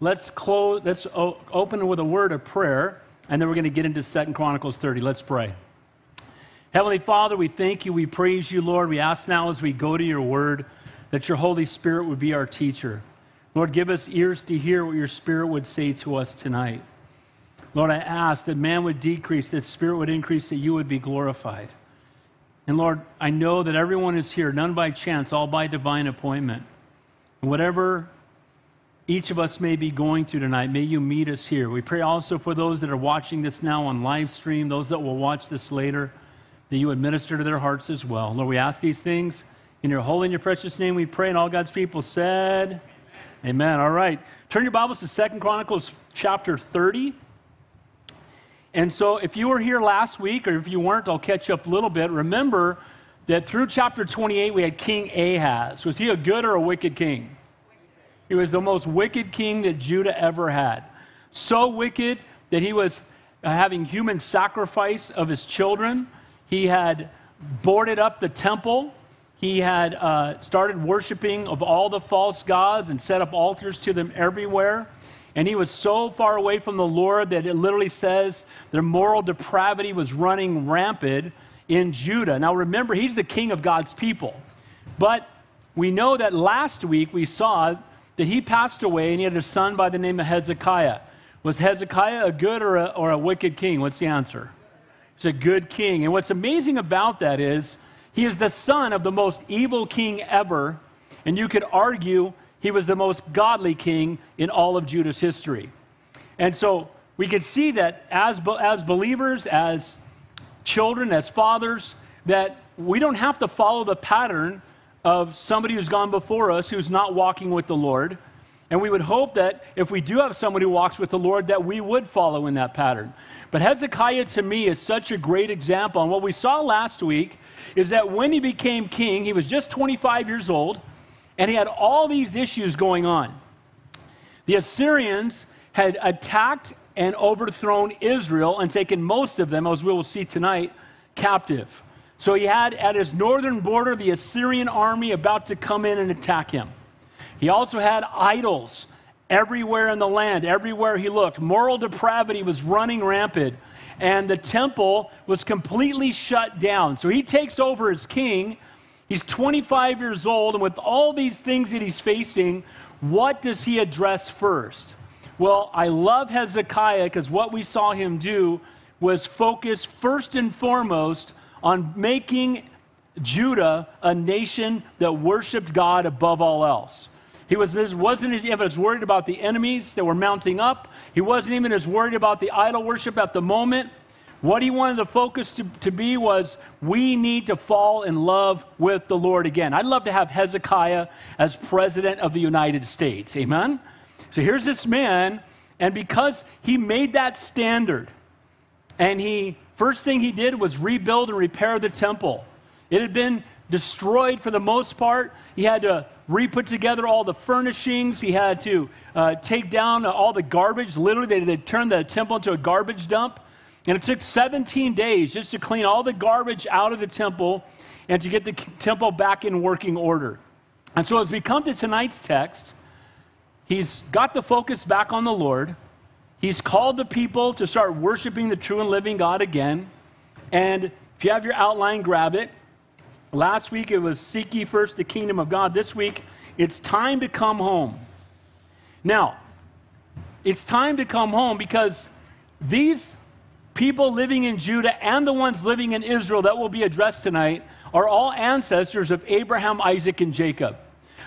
Let's close, let's open with a word of prayer, and then we're going to get into Second Chronicles 30. Let's pray. Heavenly Father, we thank you, we praise you, Lord. We ask now as we go to your word that your Holy Spirit would be our teacher. Lord, give us ears to hear what your Spirit would say to us tonight. Lord, I ask that man would decrease, that Spirit would increase, that you would be glorified. And Lord, I know that everyone is here, none by chance, all by divine appointment. Whatever each of us may be going through tonight, may you meet us here. We pray also for those that are watching this now on live stream, those that will watch this later, that you administer to their hearts as well. Lord, we ask these things in your holy and your precious name we pray, and all God's people said, Amen. Amen. All right. Turn your Bibles to Second Chronicles chapter 30. And so, if you were here last week, or if you weren't, I'll catch up a little bit. Remember that through chapter 28, we had King Ahaz. Was he a good or a wicked king? He was the most wicked king that Judah ever had. So wicked that he was uh, having human sacrifice of his children. He had boarded up the temple. He had uh, started worshiping of all the false gods and set up altars to them everywhere. And he was so far away from the Lord that it literally says their moral depravity was running rampant in Judah. Now remember, he's the king of God's people. But we know that last week we saw that he passed away and he had a son by the name of Hezekiah. Was Hezekiah a good or a, or a wicked king? What's the answer? He's a good king. And what's amazing about that is he is the son of the most evil king ever. And you could argue he was the most godly king in all of Judah's history. And so we can see that as, as believers, as children, as fathers, that we don't have to follow the pattern of somebody who's gone before us who's not walking with the Lord. And we would hope that if we do have somebody who walks with the Lord, that we would follow in that pattern. But Hezekiah, to me, is such a great example. And what we saw last week is that when he became king, he was just 25 years old. And he had all these issues going on. The Assyrians had attacked and overthrown Israel and taken most of them, as we will see tonight, captive. So he had at his northern border the Assyrian army about to come in and attack him. He also had idols everywhere in the land, everywhere he looked. Moral depravity was running rampant, and the temple was completely shut down. So he takes over as king He's 25 years old, and with all these things that he's facing, what does he address first? Well, I love Hezekiah because what we saw him do was focus first and foremost on making Judah a nation that worshiped God above all else. He was, wasn't even as worried about the enemies that were mounting up. He wasn't even as worried about the idol worship at the moment. What he wanted the focus to, to be was we need to fall in love with the Lord again. I'd love to have Hezekiah as president of the United States. Amen? So here's this man, and because he made that standard, and he, first thing he did was rebuild and repair the temple. It had been destroyed for the most part. He had to re put together all the furnishings. He had to uh, take down all the garbage. Literally, they, they turned the temple into a garbage dump. And it took 17 days just to clean all the garbage out of the temple and to get the temple back in working order. And so, as we come to tonight's text, he's got the focus back on the Lord. He's called the people to start worshiping the true and living God again. And if you have your outline, grab it. Last week it was Seek ye first the kingdom of God. This week it's time to come home. Now, it's time to come home because these people living in Judah and the ones living in Israel that will be addressed tonight are all ancestors of Abraham, Isaac, and Jacob.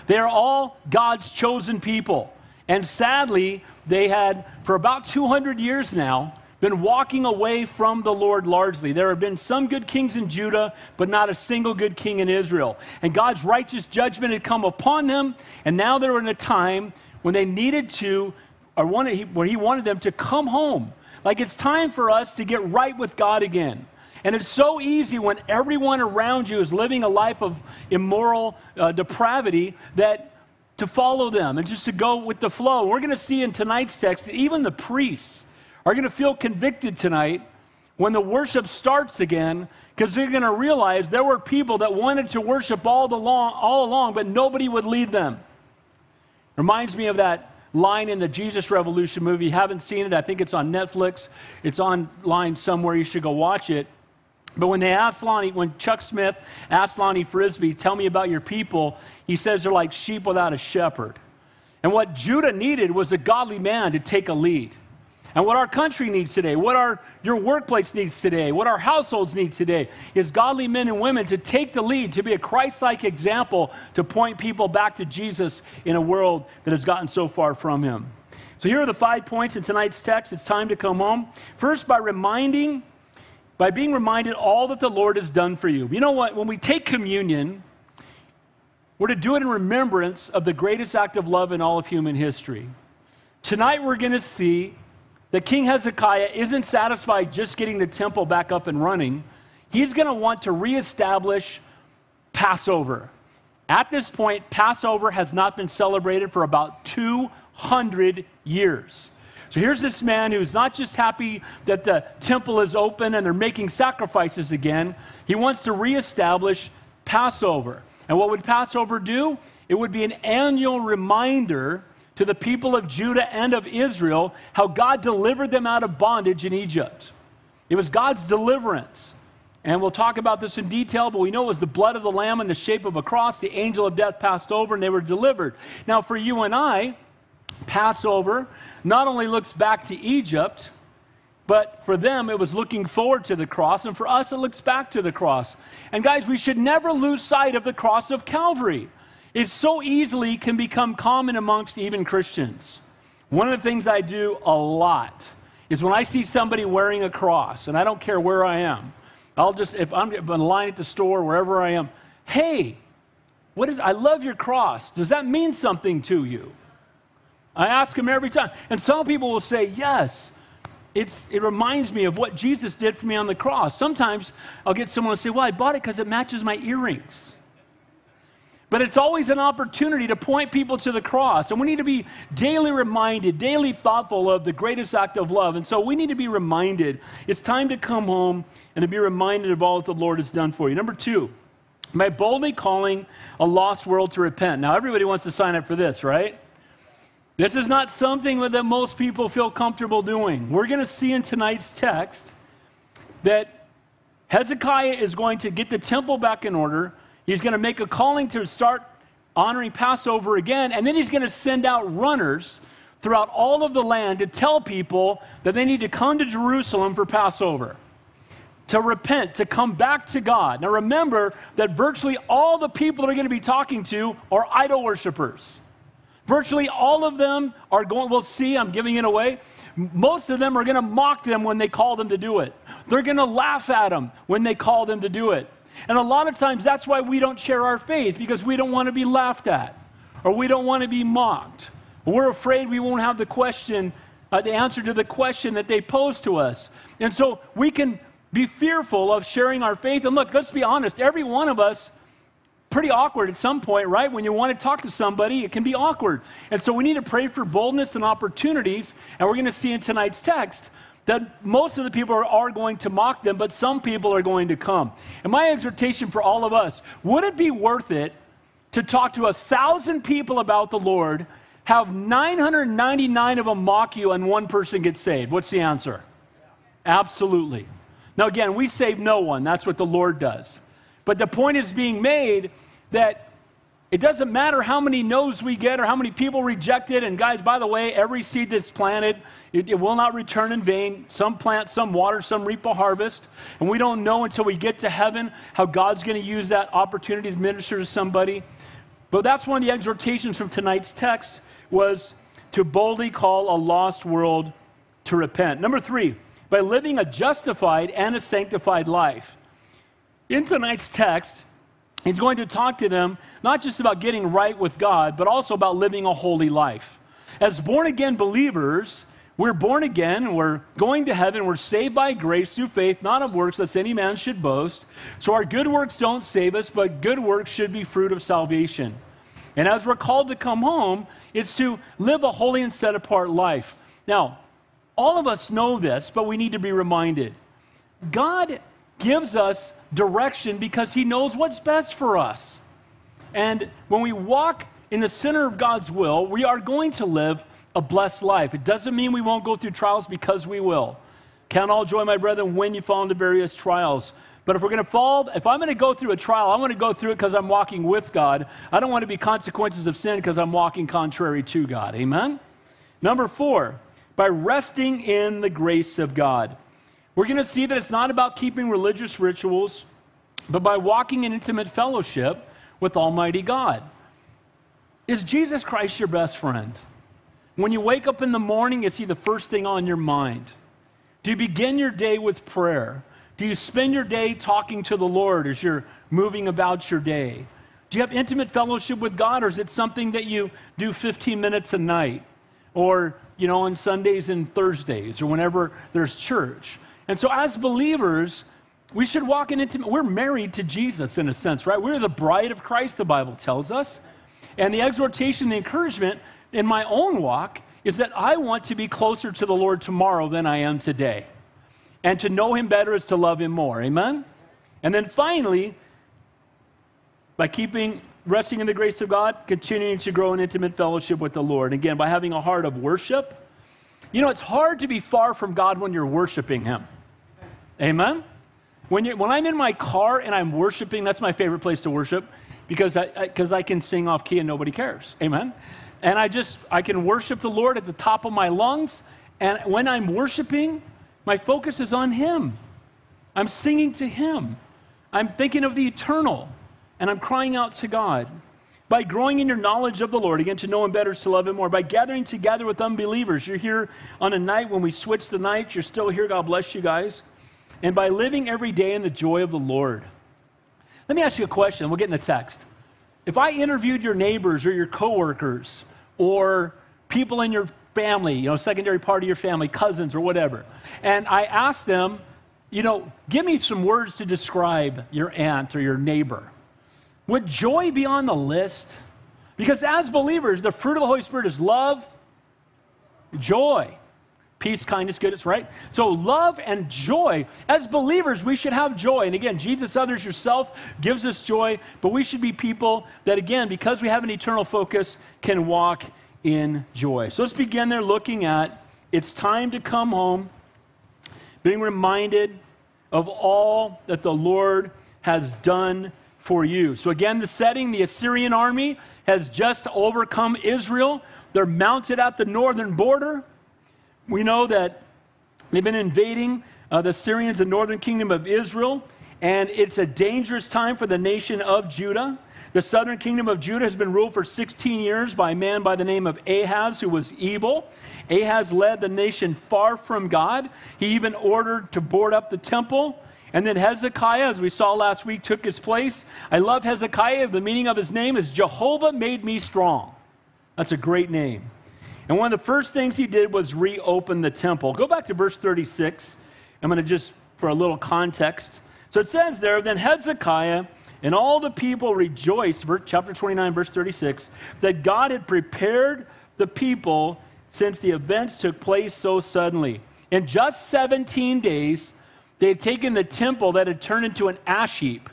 They are all God's chosen people. And sadly, they had, for about 200 years now, been walking away from the Lord largely. There have been some good kings in Judah, but not a single good king in Israel. And God's righteous judgment had come upon them, and now they were in a time when they needed to, or wanted, where He wanted them to come home like it's time for us to get right with God again. And it's so easy when everyone around you is living a life of immoral uh, depravity that to follow them and just to go with the flow. We're going to see in tonight's text that even the priests are going to feel convicted tonight when the worship starts again because they're going to realize there were people that wanted to worship all, the long, all along, but nobody would lead them. Reminds me of that line in the Jesus Revolution movie. Haven't seen it, I think it's on Netflix. It's online somewhere. You should go watch it. But when they asked Lonnie, when Chuck Smith asked Lonnie Frisbee, tell me about your people, he says they're like sheep without a shepherd. And what Judah needed was a godly man to take a lead. And what our country needs today, what our your workplace needs today, what our households need today is godly men and women to take the lead, to be a Christ-like example, to point people back to Jesus in a world that has gotten so far from him. So here are the five points in tonight's text. It's time to come home. First, by reminding by being reminded all that the Lord has done for you. You know what? When we take communion, we're to do it in remembrance of the greatest act of love in all of human history. Tonight, we're going to see that King Hezekiah isn't satisfied just getting the temple back up and running. He's going to want to reestablish Passover. At this point, Passover has not been celebrated for about 200 years. So here's this man who's not just happy that the temple is open and they're making sacrifices again, he wants to reestablish Passover. And what would Passover do? It would be an annual reminder to the people of Judah and of Israel how God delivered them out of bondage in Egypt. It was God's deliverance. And we'll talk about this in detail, but we know it was the blood of the Lamb in the shape of a cross. The angel of death passed over and they were delivered. Now, for you and I, Passover not only looks back to Egypt, but for them it was looking forward to the cross, and for us it looks back to the cross. And guys, we should never lose sight of the cross of Calvary. It so easily can become common amongst even Christians. One of the things I do a lot is when I see somebody wearing a cross, and I don't care where I am, I'll just, if I'm in line at the store, wherever I am, hey, what is, I love your cross. Does that mean something to you? I ask him every time. And some people will say, yes. It's, it reminds me of what Jesus did for me on the cross. Sometimes I'll get someone to say, well, I bought it because it matches my earrings. But it's always an opportunity to point people to the cross. And we need to be daily reminded, daily thoughtful of the greatest act of love. And so we need to be reminded. It's time to come home and to be reminded of all that the Lord has done for you. Number two, by boldly calling a lost world to repent. Now, everybody wants to sign up for this, right? This is not something that most people feel comfortable doing. We're going to see in tonight's text that Hezekiah is going to get the temple back in order. He's going to make a calling to start honoring Passover again, and then he's going to send out runners throughout all of the land to tell people that they need to come to Jerusalem for Passover, to repent, to come back to God. Now remember that virtually all the people they're going to be talking to are idol worshippers. Virtually all of them are going, we'll see, I'm giving it away. Most of them are going to mock them when they call them to do it. They're going to laugh at them when they call them to do it. And a lot of times that's why we don't share our faith because we don't want to be laughed at or we don't want to be mocked. We're afraid we won't have the question, uh, the answer to the question that they pose to us. And so we can be fearful of sharing our faith. And look, let's be honest, every one of us pretty awkward at some point, right? When you want to talk to somebody, it can be awkward. And so we need to pray for boldness and opportunities. And we're going to see in tonight's text that most of the people are, are, going to mock them, but some people are going to come. And my exhortation for all of us would it be worth it to talk to a thousand people about the Lord, have 999 of them mock you, and one person gets saved? What's the answer? Absolutely. Now, again, we save no one. That's what the Lord does. But the point is being made that it doesn't matter how many no's we get or how many people reject it. And guys, by the way, every seed that's planted, it, it, will not return in vain. Some plant, some water, some reap a harvest. And we don't know until we get to heaven how God's going to use that opportunity to minister to somebody. But that's one of the exhortations from tonight's text was to boldly call a lost world to repent. Number three, by living a justified and a sanctified life. In tonight's text, he's going to talk to them not just about getting right with God, but also about living a holy life. As born again believers, we're born again, we're going to heaven, we're saved by grace through faith, not of works, lest any man should boast. So our good works don't save us, but good works should be fruit of salvation. And as we're called to come home, it's to live a holy and set apart life. Now, all of us know this, but we need to be reminded. God gives us direction because He knows what's best for us. And when we walk in the center of God's will, we are going to live a blessed life. It doesn't mean we won't go through trials because we will. Count all joy, my brethren, when you fall into various trials. But if we're going to fall, if I'm going to go through a trial, I want to go through it because I'm walking with God. I don't want to be consequences of sin because I'm walking contrary to God. Amen? Number four, by resting in the grace of God. We're going to see that it's not about keeping religious rituals, but by walking in intimate fellowship with Almighty God. Is Jesus Christ your best friend? When you wake up in the morning, is He the first thing on your mind? Do you begin your day with prayer? Do you spend your day talking to the Lord as you're moving about your day? Do you have intimate fellowship with God, or is it something that you do 15 minutes a night, or you know, on Sundays and Thursdays, or whenever there's church? And so, as believers, we should walk in intimate. We're married to Jesus in a sense, right? We're the bride of Christ, the Bible tells us. And the exhortation, the encouragement in my own walk is that I want to be closer to the Lord tomorrow than I am today. And to know Him better is to love Him more. Amen? And then finally, by keeping, resting in the grace of God, continuing to grow in intimate fellowship with the Lord. Again, by having a heart of worship. You know, it's hard to be far from God when you're worshiping Him. Amen? When, you, when I'm in my car and I'm worshiping, that's my favorite place to worship because I, I, I can sing off key and nobody cares. Amen? And I just, I can worship the Lord at the top of my lungs. And when I'm worshiping, my focus is on Him. I'm singing to Him. I'm thinking of the eternal. And I'm crying out to God. By growing in your knowledge of the Lord, again, to know Him better to love Him more. By gathering together with unbelievers, you're here on a night when we switch the nights, you're still here. God bless you guys. And by living every day in the joy of the Lord. Let me ask you a question. We'll get in the text. If I interviewed your neighbors or your coworkers or people in your family, you know, secondary part of your family, cousins or whatever. And I asked them, you know, give me some words to describe your aunt or your neighbor. Would joy be on the list? Because as believers, the fruit of the Holy Spirit is love, joy, peace, kindness, goodness, right? So, love and joy. As believers, we should have joy. And again, Jesus, others, yourself gives us joy, but we should be people that, again, because we have an eternal focus, can walk in joy. So, let's begin there looking at it's time to come home, being reminded of all that the Lord has done for you. So, again, the setting the Assyrian army has just overcome Israel. They're mounted at the northern border. We know that they've been invading uh, the Syrians, the northern kingdom of Israel, and it's a dangerous time for the nation of Judah. The southern kingdom of Judah has been ruled for 16 years by a man by the name of Ahaz, who was evil. Ahaz led the nation far from God. He even ordered to board up the temple. And then Hezekiah, as we saw last week, took his place. I love Hezekiah. The meaning of his name is Jehovah made me strong. That's a great name. And one of the first things he did was reopen the temple. Go back to verse 36. I'm going to just, for a little context. So it says there, then Hezekiah and all the people rejoiced, chapter 29, verse 36, that God had prepared the people since the events took place so suddenly. In just 17 days, they had taken the temple that had turned into an ash heap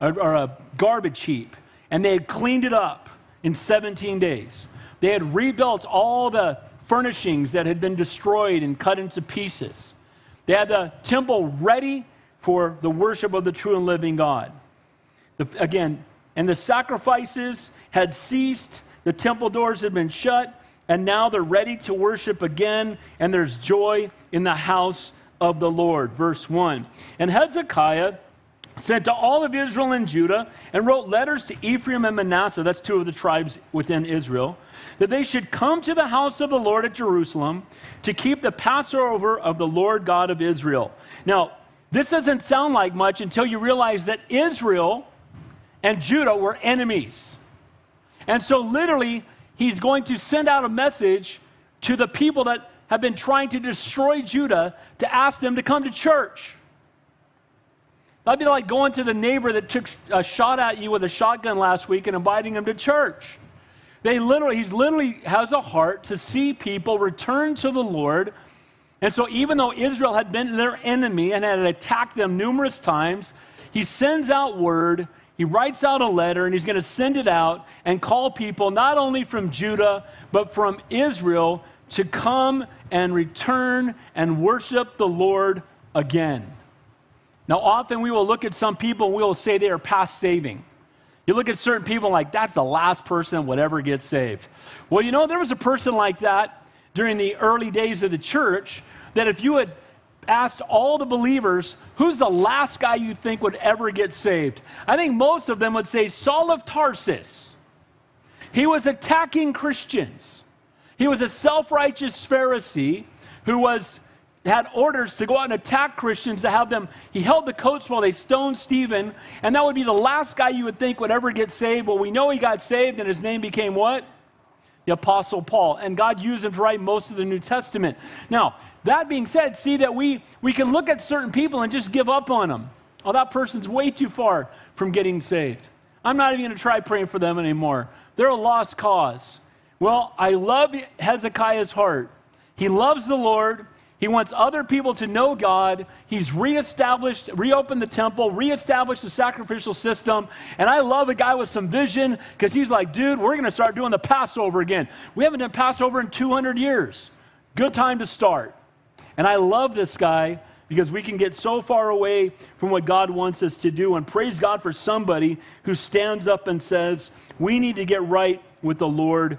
or, a garbage heap, and they had cleaned it up in 17 days. They had rebuilt all the furnishings that had been destroyed and cut into pieces. They had the temple ready for the worship of the true and living God. The, again, and the sacrifices had ceased, the temple doors had been shut, and now they're ready to worship again, and there's joy in the house of the Lord. Verse 1. And Hezekiah sent to all of Israel and Judah and wrote letters to Ephraim and Manasseh, that's two of the tribes within Israel, that they should come to the house of the Lord at Jerusalem to keep the Passover of the Lord God of Israel. Now, this doesn't sound like much until you realize that Israel and Judah were enemies. And so, literally, he's going to send out a message to the people that have been trying to destroy Judah to ask them to come to church. That'd be like going to the neighbor that took a shot at you with a shotgun last week and inviting him to church. They literally, he literally has a heart to see people return to the Lord. And so, even though Israel had been their enemy and had attacked them numerous times, he sends out word, he writes out a letter, and he's going to send it out and call people not only from Judah, but from Israel to come and return and worship the Lord again. Now, often we will look at some people and we will say they are past saving. You look at certain people like, that's the last person would ever get saved. Well, you know, there was a person like that during the early days of the church that if you had asked all the believers, who's the last guy you think would ever get saved? I think most of them would say Saul of Tarsus. He was attacking Christians. He was a self righteous Pharisee who was had orders to go out and attack Christians to have them. He held the coats while they stoned Stephen, and that would be the last guy you would think would ever get saved. Well, we know he got saved, and his name became what? The Apostle Paul. And God used him to write most of the New Testament. Now, that being said, see that we, we can look at certain people and just give up on them. Oh, that person's way too far from getting saved. I'm not even going to try praying for them anymore. They're a lost cause. Well, I love Hezekiah's heart. He loves the Lord. He wants other people to know God. He's reestablished, reopened the temple, reestablished the sacrificial system. And I love a guy with some vision because he's like, dude, we're going to start doing the Passover again. We haven't done Passover in 200 years. Good time to start. And I love this guy because we can get so far away from what God wants us to do. And praise God for somebody who stands up and says, we need to get right with the Lord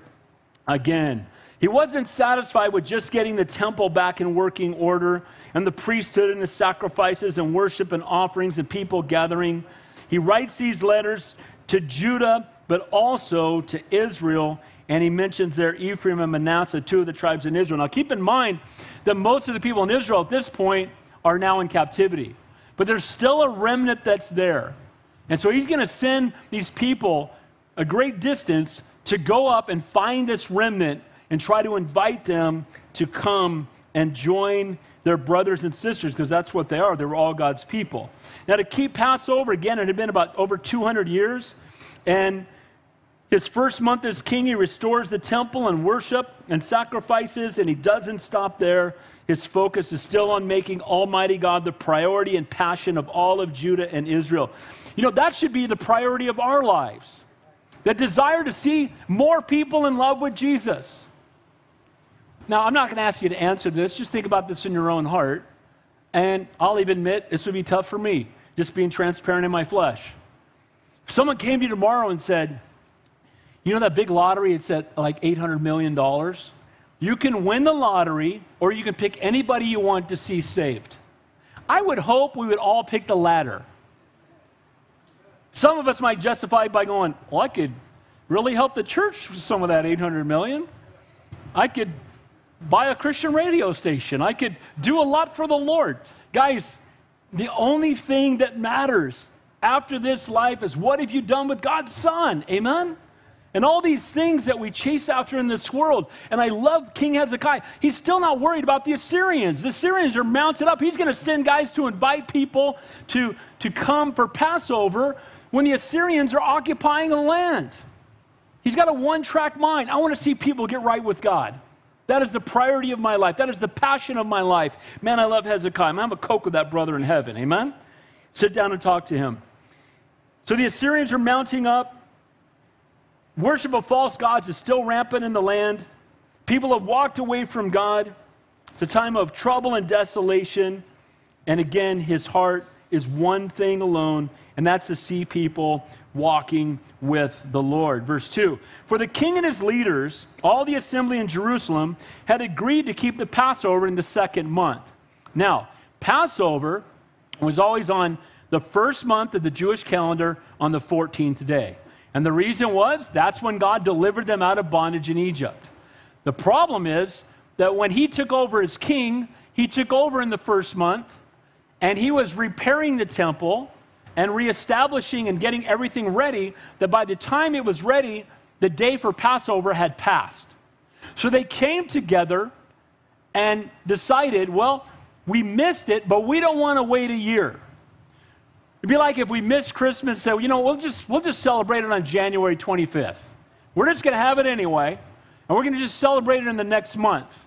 again. He wasn't satisfied with just getting the temple back in working order and the priesthood and the sacrifices and worship and offerings and people gathering. He writes these letters to Judah, but also to Israel. And he mentions there Ephraim and Manasseh, two of the tribes in Israel. Now, keep in mind that most of the people in Israel at this point are now in captivity, but there's still a remnant that's there. And so he's going to send these people a great distance to go up and find this remnant and try to invite them to come and join their brothers and sisters because that's what they are. They were all God's people. Now, to keep Passover, again, it had been about over 200 years. And his first month as king, he restores the temple and worship and sacrifices, and he doesn't stop there. His focus is still on making Almighty God the priority and passion of all of Judah and Israel. You know, that should be the priority of our lives. The desire to see more people in love with Jesus. Now, I'm not going to ask you to answer this. Just think about this in your own heart. And I'll even admit this would be tough for me, just being transparent in my flesh. If someone came to you tomorrow and said, You know that big lottery, it's at like $800 million? You can win the lottery, or you can pick anybody you want to see saved. I would hope we would all pick the latter. Some of us might justify by going, Well, I could really help the church with some of that 800 million. I could buy a Christian radio station. I could do a lot for the Lord. Guys, the only thing that matters after this life is what have you done with God's Son? Amen? And all these things that we chase after in this world. And I love King Hezekiah. He's still not worried about the Assyrians. The Assyrians are mounted up. He's going to send guys to invite people to, to come for Passover when the Assyrians are occupying the land. He's got a one track mind. I want to see people get right with God. That is the priority of my life. That is the passion of my life. Man, I love Hezekiah. Man, I'm a coke with that brother in heaven. Amen? Sit down and talk to him. So the Assyrians are mounting up. Worship of false gods is still rampant in the land. People have walked away from God. It's a time of trouble and desolation. And again, his heart is one thing alone, and that's to see people walking with the Lord. Verse 2 For the king and his leaders, all the assembly in Jerusalem, had agreed to keep the Passover in the second month. Now, Passover was always on the first month of the Jewish calendar on the 14th day. And the reason was that's when God delivered them out of bondage in Egypt. The problem is that when he took over as king, he took over in the first month and he was repairing the temple and reestablishing and getting everything ready, that by the time it was ready, the day for Passover had passed. So they came together and decided, well, we missed it, but we don't want to wait a year. It'd be like if we missed Christmas, so you know, we'll just we'll just celebrate it on January 25th. We're just going to have it anyway, and we're going to just celebrate it in the next month.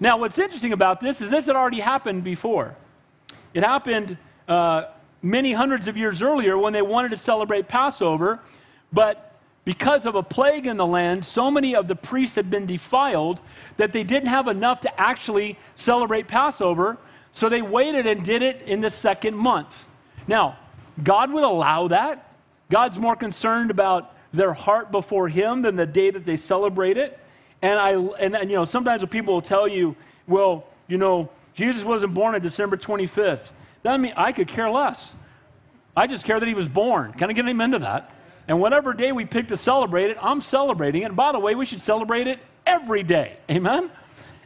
Now, what's interesting about this is this had already happened before. It happened uh, many hundreds of years earlier when they wanted to celebrate Passover, but because of a plague in the land, so many of the priests had been defiled that they didn't have enough to actually celebrate Passover. So they waited and did it in the second month. Now, God would allow that. God's more concerned about their heart before Him than the day that they celebrate it. And I and, and you know sometimes people will tell you, well, you know, Jesus wasn't born on December 25th. That mean I could care less. I just care that he was born. Can I get him into that? And whatever day we pick to celebrate it, I'm celebrating it. And by the way, we should celebrate it every day. Amen?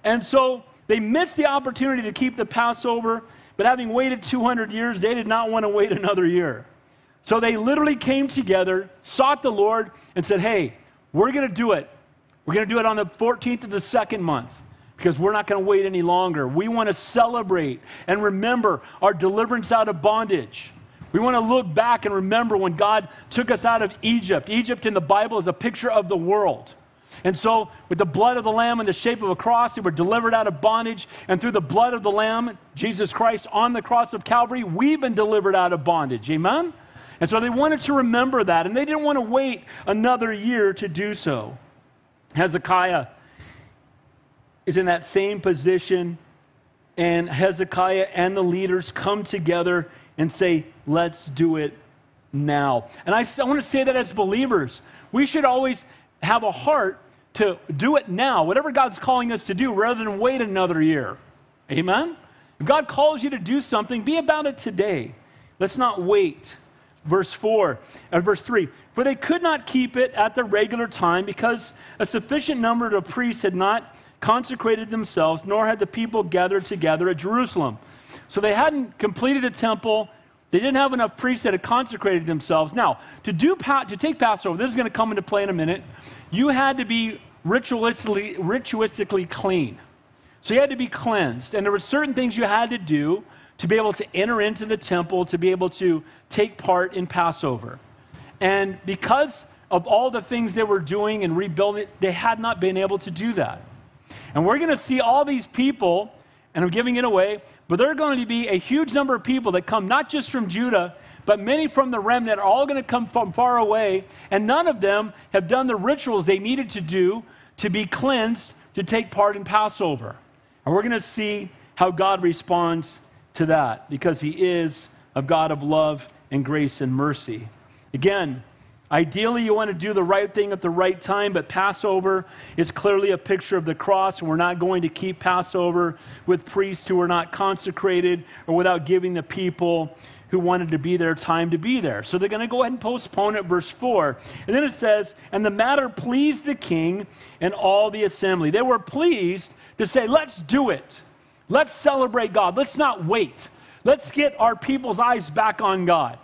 And so they missed the opportunity to keep the Passover, but having waited 200 years, they did not want to wait another year. So they literally came together, sought the Lord, and said, Hey, we're going to do it. We're going to do it on the 14th of the second month because we're not going to wait any longer. We want to celebrate and remember our deliverance out of bondage. We want to look back and remember when God took us out of Egypt. Egypt in the Bible is a picture of the world. And so, with the blood of the Lamb in the shape of a cross, we were delivered out of bondage. And through the blood of the Lamb, Jesus Christ on the cross of Calvary, we've been delivered out of bondage. Amen? And so they wanted to remember that, and they didn't want to wait another year to do so. Hezekiah is in that same position, and Hezekiah and the leaders come together and say, Let's do it now. And I, I want to say that as believers, we should always have a heart to do it now, whatever God's calling us to do, rather than wait another year. Amen? If God calls you to do something, be about it today. Let's not wait verse 4 or verse 3 for they could not keep it at the regular time because a sufficient number of priests had not consecrated themselves nor had the people gathered together at jerusalem. So they hadn't completed the temple. They didn't have enough priests that had consecrated themselves. Now to do to take passover this is going to come into play in a minute you had to be ritualistically ritualistically clean. So you had to be cleansed. And there were certain things you had to do to be able to enter into the temple, to be able to take part in Passover. And because of all the things they were doing and rebuilding, they had not been able to do that. And we're going to see all these people, and I'm giving it away, but there are going to be a huge number of people that come not just from Judah, but many from the remnant are all going to come from far away, and none of them have done the rituals they needed to do to be cleansed to take part in Passover. And we're going to see how God responds to that because he is a God of love and grace and mercy. Again, ideally you want to do the right thing at the right time, but Passover is clearly a picture of the cross, and we're not going to keep Passover with priests who are not consecrated or without giving the people who wanted to be there time to be there. So they're going to go ahead and postpone it, verse 4. And then it says, And the matter pleased the king and all the assembly. They were pleased to say, Let's do it. Let's celebrate God. Let's not wait. Let's get our people's eyes back on God.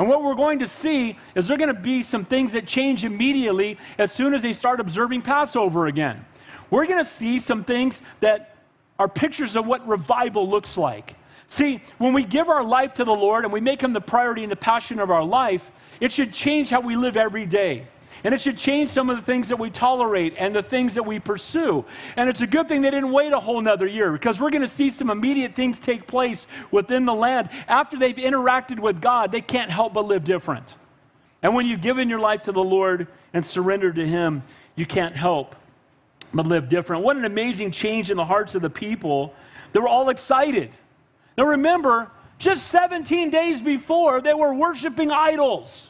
And what we're going to see is there are going to be some things that change immediately as soon as they start observing Passover again. We're going to see some things that are pictures of what revival looks like. See, when we give our life to the Lord and we make Him the priority and the passion of our life, it should change how we live every day. And it should change some of the things that we tolerate and the things that we pursue. And it's a good thing they didn't wait a whole nother year because we're going to see some immediate things take place within the land. After they've interacted with God, they can't help but live different. And when you've given your life to the Lord and surrendered to Him, you can't help but live different. What an amazing change in the hearts of the people. They were all excited. Now remember, just 17 days before, they were worshiping idols.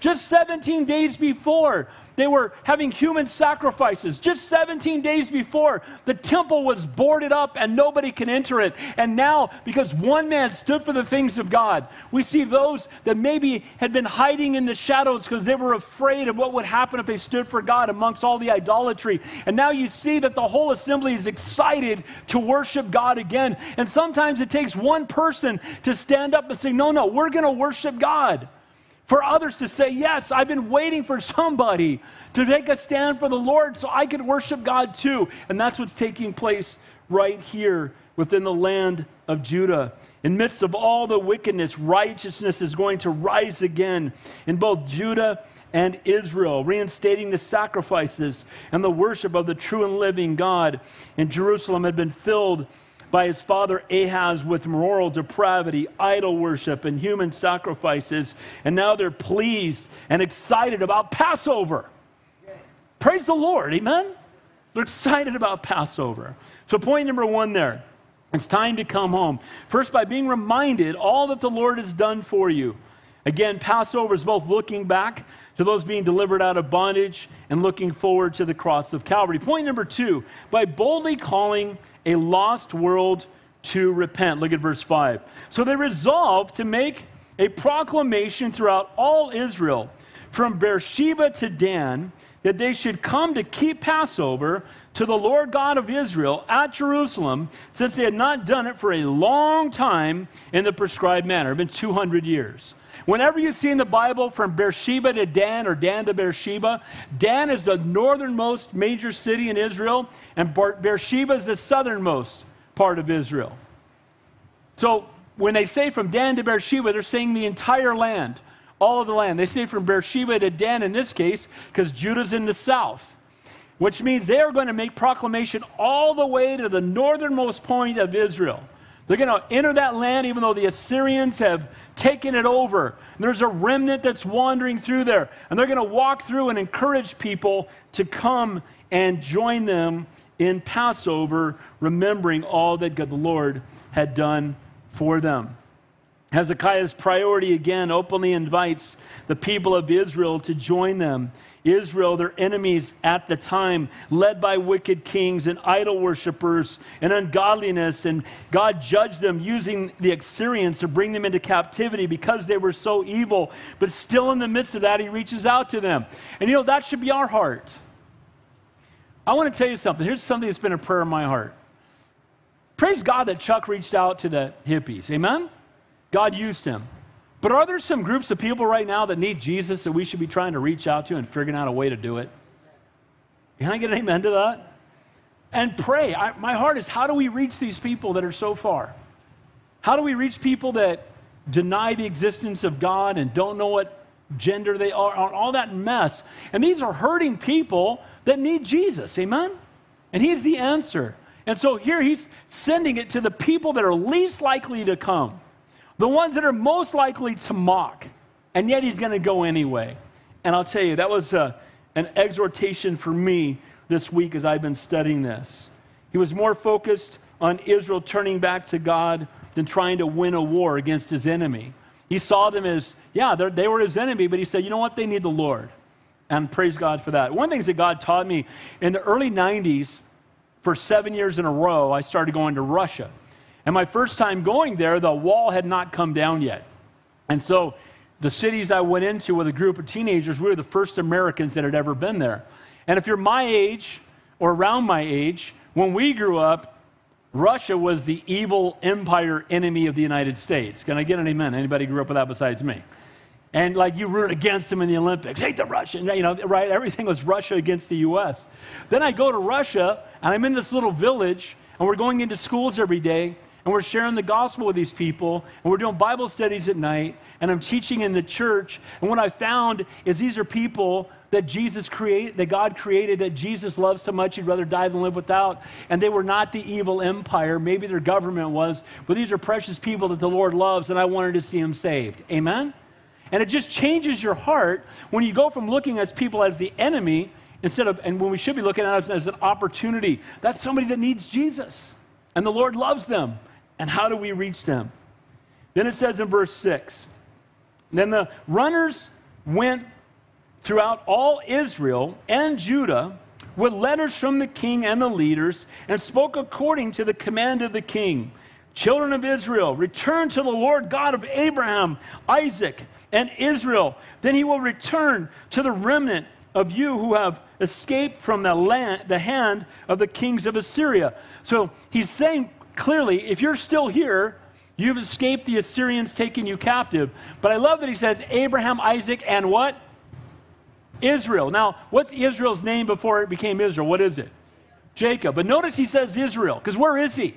Just 17 days before, they were having human sacrifices. Just 17 days before, the temple was boarded up and nobody can enter it. And now, because one man stood for the things of God, we see those that maybe had been hiding in the shadows because they were afraid of what would happen if they stood for God amongst all the idolatry. And now you see that the whole assembly is excited to worship God again. And sometimes it takes one person to stand up and say, No, no, we're going to worship God for others to say, Yes, I've been waiting for somebody to take a stand for the Lord so I could worship God too. And that's what's taking place right here within the land of Judah. In midst of all the wickedness, righteousness is going to rise again in both Judah and Israel, reinstating the sacrifices and the worship of the true and living God. And Jerusalem had been filled by his father Ahaz with moral depravity, idol worship, and human sacrifices. And now they're pleased and excited about Passover. Praise the Lord. Amen? They're excited about Passover. So, point number one there it's time to come home. First, by being reminded all that the Lord has done for you. Again, Passover is both looking back to those being delivered out of bondage and looking forward to the cross of Calvary. Point number two, by boldly calling a lost world to repent. Look at verse 5. So they resolved to make a proclamation throughout all Israel, from Beersheba to Dan, that they should come to keep Passover to the Lord God of Israel at Jerusalem, since they had not done it for a long time in the prescribed manner. Been 200 years. Whenever you see in the Bible from Beersheba to Dan or Dan to Beersheba, Dan is the northernmost major city in Israel, and Beersheba is the southernmost part of Israel. So when they say from Dan to Beersheba, they're saying the entire land, all of the land. They say from Beersheba to Dan in this case, because Judah's in the south which means they are going to make proclamation all the way to the northernmost point of Israel. They're going to enter that land even though the Assyrians have taken it over. And there's a remnant that's wandering through there. And they're going to walk through and encourage people to come and join them in Passover, remembering all that God the Lord had done for them. Hezekiah's priority again openly invites the people of Israel to join them Israel, their enemies at the time, led by wicked kings and idol worshippers and ungodliness. And God judged them using the Assyrians to bring them into captivity because they were so evil. But still, in the midst of that, He reaches out to them. And you know, that should be our heart. I want to tell you something. Here's something that's been a prayer in my heart. Praise God that Chuck reached out to the hippies. Amen? God used him. But are there some groups of people right now that need Jesus that we should be trying to reach out to and figuring out a way to do it? Can I get an amen to that? And pray. I, my heart is how do we reach these people that are so far? How do we reach people that deny the existence of God and don't know what gender they are, all that mess? And these are hurting people that need Jesus. Amen? And He's the answer. And so here He's sending it to the people that are least likely to come the ones that are most likely to mock, and yet he's going to go anyway. And I'll tell you, that was a, uh, an exhortation for me this week as I've been studying this. He was more focused on Israel turning back to God than trying to win a war against his enemy. He saw them as, yeah, they were his enemy, but he said, you know what? They need the Lord. And praise God for that. One of the things that God taught me in the early 90s, for seven years in a row, I started going to Russia. And my first time going there, the wall had not come down yet. And so the cities I went into with a group of teenagers, we were the first Americans that had ever been there. And if you're my age or around my age, when we grew up, Russia was the evil empire enemy of the United States. Can I get an amen? Anybody grew up with that besides me? And like you root against them in the Olympics, hate the Russian, you know, right? Everything was Russia against the U.S. Then I go to Russia, and I'm in this little village, and we're going into schools every day, and we're sharing the gospel with these people, and we're doing Bible studies at night, and I'm teaching in the church. And what I found is these are people that Jesus created, that God created, that Jesus loves so much he'd rather die than live without. And they were not the evil empire. Maybe their government was, but these are precious people that the Lord loves, and I wanted to see them saved. Amen? And it just changes your heart when you go from looking at people as the enemy instead of, and when we should be looking at it as an opportunity. That's somebody that needs Jesus, and the Lord loves them. And how do we reach them? Then it says in verse 6 Then the runners went throughout all Israel and Judah with letters from the king and the leaders and spoke according to the command of the king. Children of Israel, return to the Lord God of Abraham, Isaac, and Israel. Then he will return to the remnant of you who have escaped from the, land, the hand of the kings of Assyria. So he's saying clearly, if you're still here, you've escaped the Assyrians taking you captive. But I love that he says Abraham, Isaac, and what? Israel. Now, what's Israel's name before it became Israel? What is it? Jacob. But notice he says Israel, because where is he?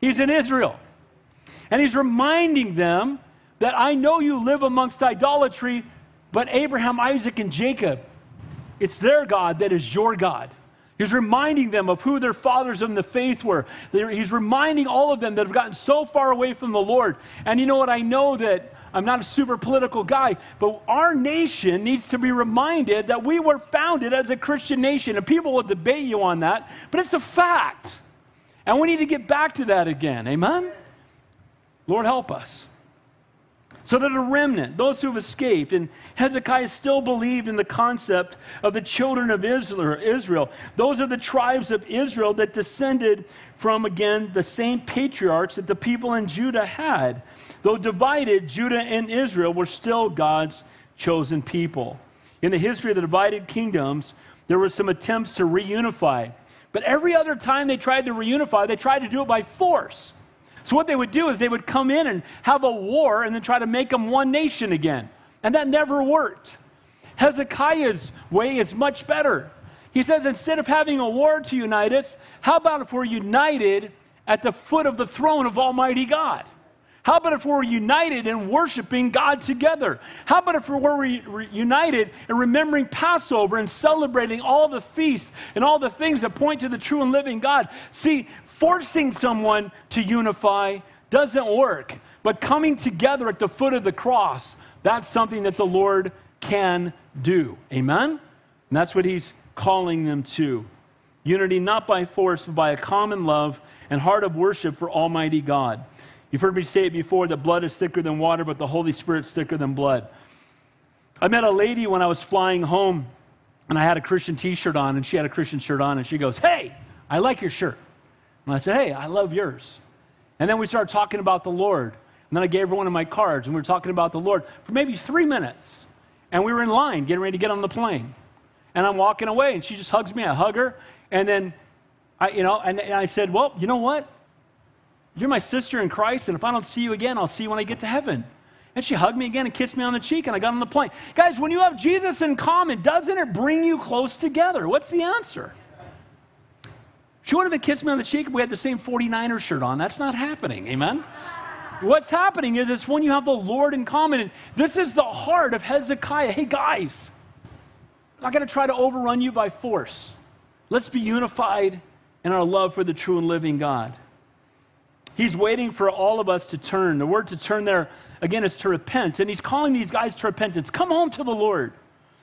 He's in Israel. And he's reminding them that I know you live amongst idolatry, but Abraham, Isaac, and Jacob, it's their God that is your God. He's reminding them of who their fathers in the faith were. He's reminding all of them that have gotten so far away from the Lord. And you know what? I know that I'm not a super political guy, but our nation needs to be reminded that we were founded as a Christian nation. And people will debate you on that, but it's a fact. And we need to get back to that again. Amen? Lord, help us. So that a remnant, those who have escaped, and Hezekiah still believed in the concept of the children of Israel. Those are the tribes of Israel that descended from, again, the same patriarchs that the people in Judah had. Though divided, Judah and Israel were still God's chosen people. In the history of the divided kingdoms, there were some attempts to reunify. But every other time they tried to reunify, they tried to do it by force. So, what they would do is they would come in and have a war and then try to make them one nation again. And that never worked. Hezekiah's way is much better. He says, instead of having a war to unite us, how about if we're united at the foot of the throne of Almighty God? How about if we're united in worshiping God together? How about if we're re- re- united in remembering Passover and celebrating all the feasts and all the things that point to the true and living God? See, forcing someone to unify doesn't work. But coming together at the foot of the cross, that's something that the Lord can do. Amen? And that's what he's calling them to. Unity not by force, but by a common love and heart of worship for Almighty God. You've heard me say it before that blood is thicker than water, but the Holy Spirit's thicker than blood. I met a lady when I was flying home, and I had a Christian t shirt on, and she had a Christian shirt on, and she goes, Hey, I like your shirt. And I said, Hey, I love yours. And then we started talking about the Lord. And then I gave her one of my cards, and we were talking about the Lord for maybe three minutes. And we were in line getting ready to get on the plane. And I'm walking away, and she just hugs me. I hug her. And then, I, you know, and, and I said, Well, you know what? You're my sister in Christ, and if I don't see you again, I'll see you when I get to heaven. And she hugged me again and kissed me on the cheek, and I got on the plane. Guys, when you have Jesus in common, doesn't it bring you close together? What's the answer? She would have kissed me on the cheek if we had the same 49er shirt on. That's not happening. Amen? What's happening is it's when you have the Lord in common. And this is the heart of Hezekiah. Hey, guys, I'm not going to try to overrun you by force. Let's be unified in our love for the true and living God. He's waiting for all of us to turn. The word to turn there, again, is to repent. And he's calling these guys to repentance. Come home to the Lord.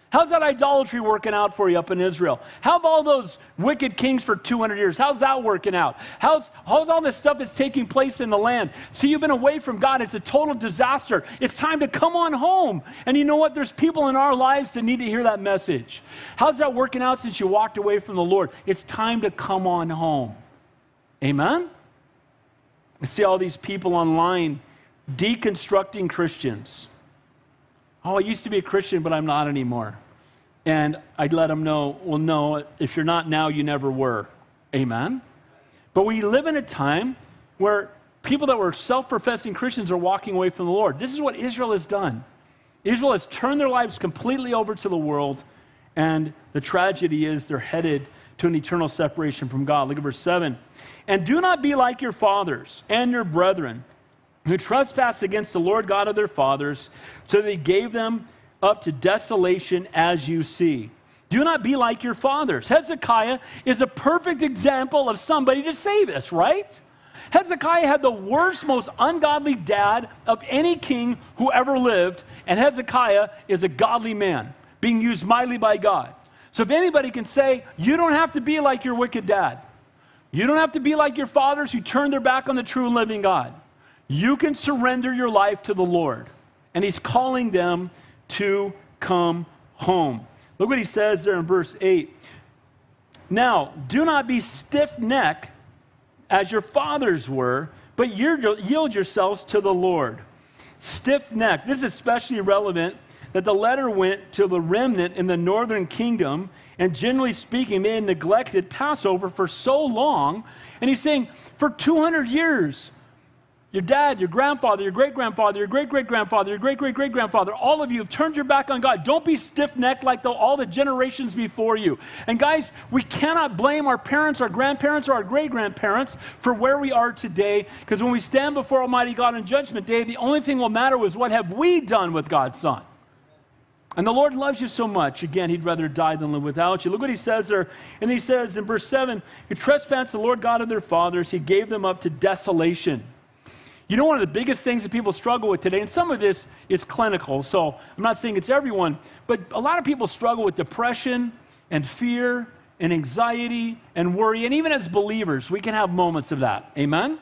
How's that idolatry working out for you up in Israel? How have all those wicked kings for 200 years? How's that working out? How's, how's all this stuff that's taking place in the land? See, you've been away from God. It's a total disaster. It's time to come on home. And you know what? There's people in our lives that need to hear that message. How's that working out since you walked away from the Lord? It's time to come on home. Amen? I see all these people online deconstructing Christians Oh, I used to be a Christian, but I'm not anymore. And I'd let them know, well, no, if you're not now, you never were. Amen? But we live in a time where people that were self professing Christians are walking away from the Lord. This is what Israel has done. Israel has turned their lives completely over to the world, and the tragedy is they're headed to an eternal separation from God. Look at verse 7. And do not be like your fathers and your brethren who trespassed against the Lord God of their fathers, so they gave them up to desolation as you see. Do not be like your fathers. Hezekiah is a perfect example of somebody to save us, right? Hezekiah had the worst, most ungodly dad of any king who ever lived, and Hezekiah is a godly man, being used mightily by God. So if anybody can say, you don't have to be like your wicked dad, you don't have to be like your fathers who turned their back on the true and living God. You can surrender your life to the Lord. And he's calling them to come home. Look what he says there in verse 8. Now, do not be stiff necked as your fathers were, but yield yourselves to the Lord. Stiff necked. This is especially relevant that the letter went to the remnant in the northern kingdom, and generally speaking, they had neglected Passover for so long. And he's saying, for 200 years, your dad, your grandfather, your great grandfather, your great great grandfather, your great great great grandfather, all of you have turned your back on God. Don't be stiff necked like the, all the generations before you. And guys, we cannot blame our parents, our grandparents, or our great grandparents for where we are today because when we stand before Almighty God on Judgment Day, the only thing will matter is what have we done with God's Son. And the Lord loves you so much. Again, he'd rather die than live without you. Look what he says there. And he says in verse 7 Who trespassed the Lord God of their fathers, he gave them up to desolation. You know, one of the biggest things that people struggle with today, and some of this is clinical, so I'm not saying it's everyone, but a lot of people struggle with depression and fear and anxiety and worry. And even as believers, we can have moments of that. Amen?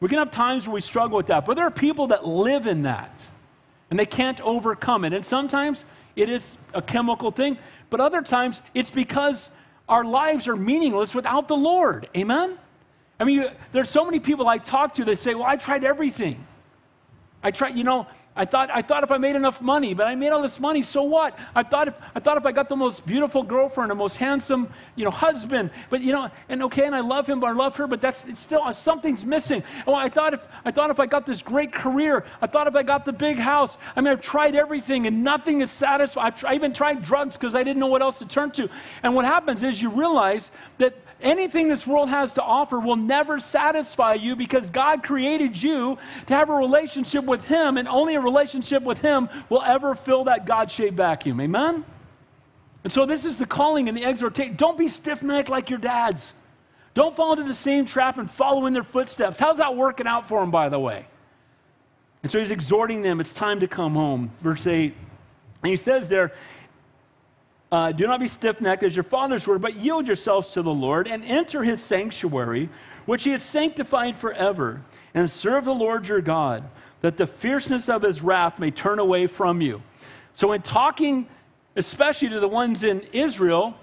We can have times where we struggle with that. But there are people that live in that and they can't overcome it. And sometimes it is a chemical thing, but other times it's because our lives are meaningless without the Lord. Amen? I mean, there's so many people I talk to that say, Well, I tried everything. I tried, you know, I thought, I thought if I made enough money, but I made all this money, so what? I thought, if, I thought if I got the most beautiful girlfriend, the most handsome, you know, husband, but you know, and okay, and I love him, but I love her, but that's it's still uh, something's missing. Oh, I thought if I thought if I got this great career, I thought if I got the big house. I mean, I've tried everything, and nothing is satisfying. I've I even tried drugs because I didn't know what else to turn to. And what happens is you realize that anything this world has to offer will never satisfy you because God created you to have a relationship with Him, and only a relationship with Him will ever fill that God shaped vacuum. Amen? And so, this is the calling and the exhortation. Don't be stiff necked like your dads. Don't fall into the same trap and follow in their footsteps. How's that working out for them, by the way? And so, he's exhorting them, it's time to come home. Verse 8. And he says there, uh, do not be stiff necked as your fathers were, but yield yourselves to the Lord and enter his sanctuary, which he has sanctified forever, and serve the Lord your God, that the fierceness of his wrath may turn away from you. So, in talking especially to the ones in Israel,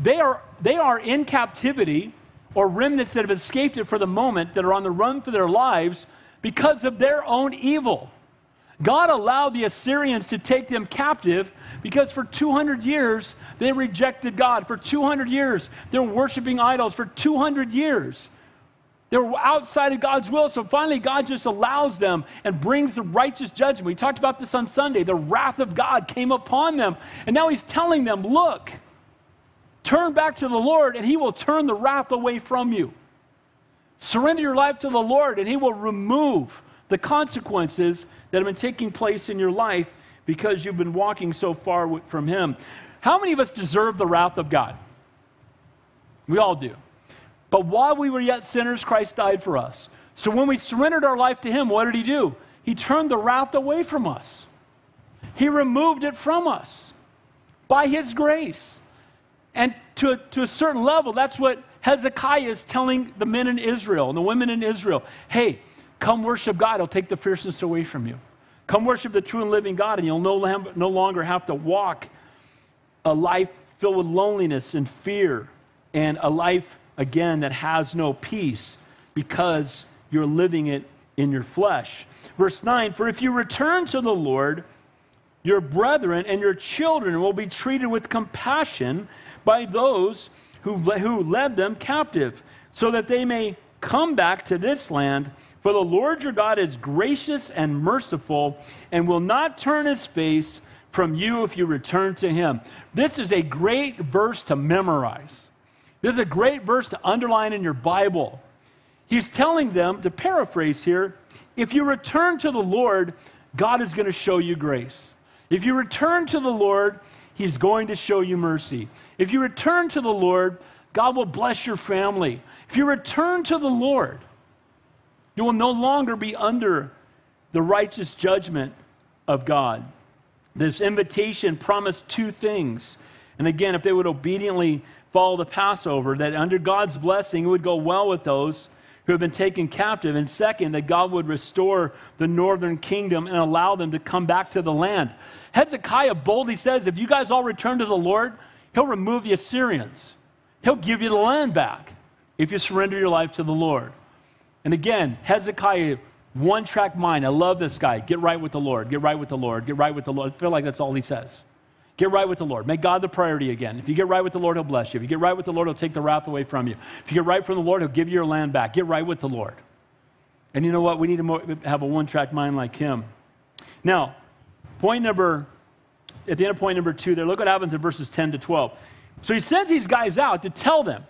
they are, they are in captivity or remnants that have escaped it for the moment that are on the run for their lives because of their own evil. God allowed the Assyrians to take them captive because for 200 years they rejected God. For 200 years they're worshiping idols. For 200 years they were outside of God's will. So finally, God just allows them and brings the righteous judgment. We talked about this on Sunday. The wrath of God came upon them. And now He's telling them, look, turn back to the Lord, and He will turn the wrath away from you. Surrender your life to the Lord, and He will remove the consequences that have been taking place in your life because you've been walking so far from Him. How many of us deserve the wrath of God? We all do. But while we were yet sinners, Christ died for us. So when we surrendered our life to Him, what did He do? He turned the wrath away from us, He removed it from us by His grace. And to a, to a certain level, that's what Hezekiah is telling the men in Israel and the women in Israel. Hey, come worship God, He'll take the fierceness away from you. Come worship the true and living God, and you'll no, no longer have to walk a life filled with loneliness and fear, and a life, again, that has no peace because you're living it in your flesh. Verse 9 For if you return to the Lord, your brethren and your children will be treated with compassion by those who, who led them captive, so that they may come back to this land for the Lord your God is gracious and merciful and will not turn his face from you if you return to him. This is a great verse to memorize. This is a great verse to underline in your Bible. He's telling them, to paraphrase here, if you return to the Lord, God is going to show you grace. If you return to the Lord, He's going to show you mercy. If you return to the Lord, God will bless your family. If you return to the Lord, you will no longer be under the righteous judgment of God. This invitation promised two things. And again, if they would obediently follow the Passover, that under God's blessing, it would go well with those who have been taken captive. And second, that God would restore the northern kingdom and allow them to come back to the land. Hezekiah boldly says, if you guys all return to the Lord, he'll remove the Assyrians. He'll give you the land back if you surrender your life to the Lord. And again, Hezekiah, one track mind. I love this guy. Get right with the Lord. Get right with the Lord. Get right with the Lord. I feel like that's all he says. Get right with the Lord. Make God the priority again. If you get right with the Lord, He'll bless you. If you get right with the Lord, He'll take the wrath away from you. If you get right from the Lord, He'll give you your land back. Get right with the Lord. And you know what? We need to have a one track mind like Him. Now, point number, at the end of point number two there, look what happens in verses 10 to 12. So he sends these guys out to tell them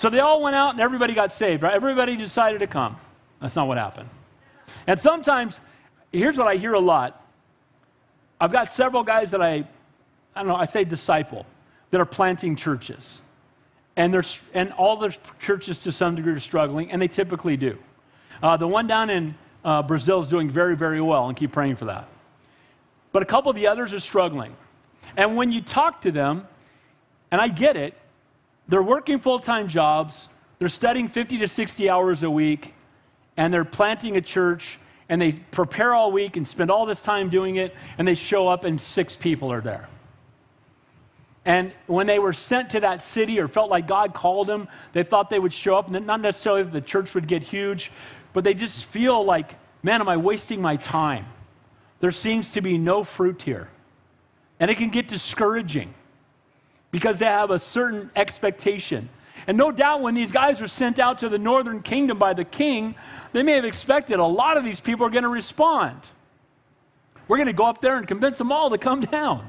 so they all went out and everybody got saved, right? Everybody decided to come. That's not what happened. And sometimes, here's what I hear a lot. I've got several guys that I I don't know, I say disciple, that are planting churches. And, they're, and all the churches to some degree are struggling, and they typically do. Uh, the one down in uh, Brazil is doing very, very well, and keep praying for that. But a couple of the others are struggling. And when you talk to them, and I get it, they're working full time jobs, they're studying 50 to 60 hours a week, and they're planting a church, and they prepare all week and spend all this time doing it, and they show up, and six people are there. And when they were sent to that city or felt like God called them, they thought they would show up. Not necessarily that the church would get huge, but they just feel like, man, am I wasting my time? There seems to be no fruit here. And it can get discouraging because they have a certain expectation. And no doubt when these guys were sent out to the northern kingdom by the king, they may have expected a lot of these people are going to respond. We're going to go up there and convince them all to come down.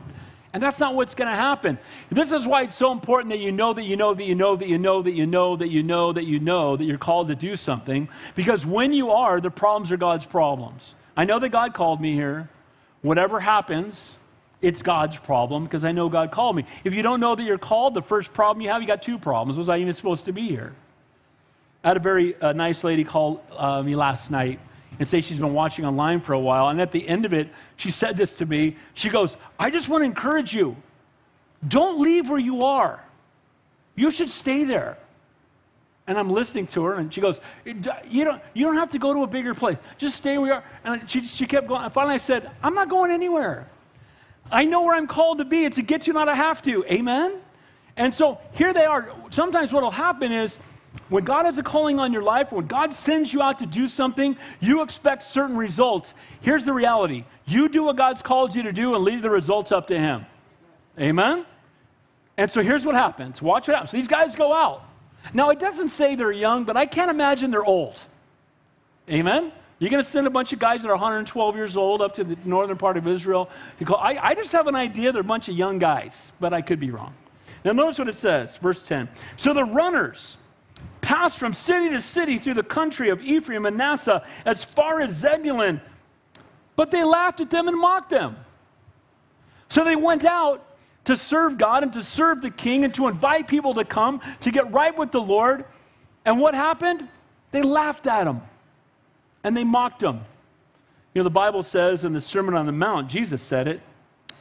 And that's not what's going to happen. This is why it's so important that you know that you know that you know that you know that you know that you know that you know that you're called to do something. Because when you are, the problems are God's problems. I know that God called me here. Whatever happens, it's God's problem because I know God called me. If you don't know that you're called, the first problem you have, you got two problems. Was I even supposed to be here? I had a very uh, nice lady call uh, me last night and say she's been watching online for a while. And at the end of it, she said this to me. She goes, I just want to encourage you. Don't leave where you are. You should stay there. And I'm listening to her, and she goes, you don't, you don't have to go to a bigger place. Just stay where you are. And she, she kept going. And finally, I said, I'm not going anywhere. I know where I'm called to be. It's a get you, not a have to. Amen? And so here they are. Sometimes what will happen is when God has a calling on your life, when God sends you out to do something, you expect certain results. Here's the reality you do what God's called you to do and leave the results up to Him. Amen? And so here's what happens. Watch what. So these guys go out. Now, it doesn't say they're young, but I can't imagine they're old. Amen? You're going to send a bunch of guys that are 112 years old up to the northern part of Israel to go. I, I just have an idea they're a bunch of young guys, but I could be wrong. Now, notice what it says, verse 10. So the runners passed from city to city through the country of Ephraim and Manasseh as far as Zebulun, but they laughed at them and mocked them. So they went out to serve God and to serve the king and to invite people to come to get right with the Lord. And what happened? They laughed at him and they mocked him. You know, the Bible says in the Sermon on the Mount, Jesus said it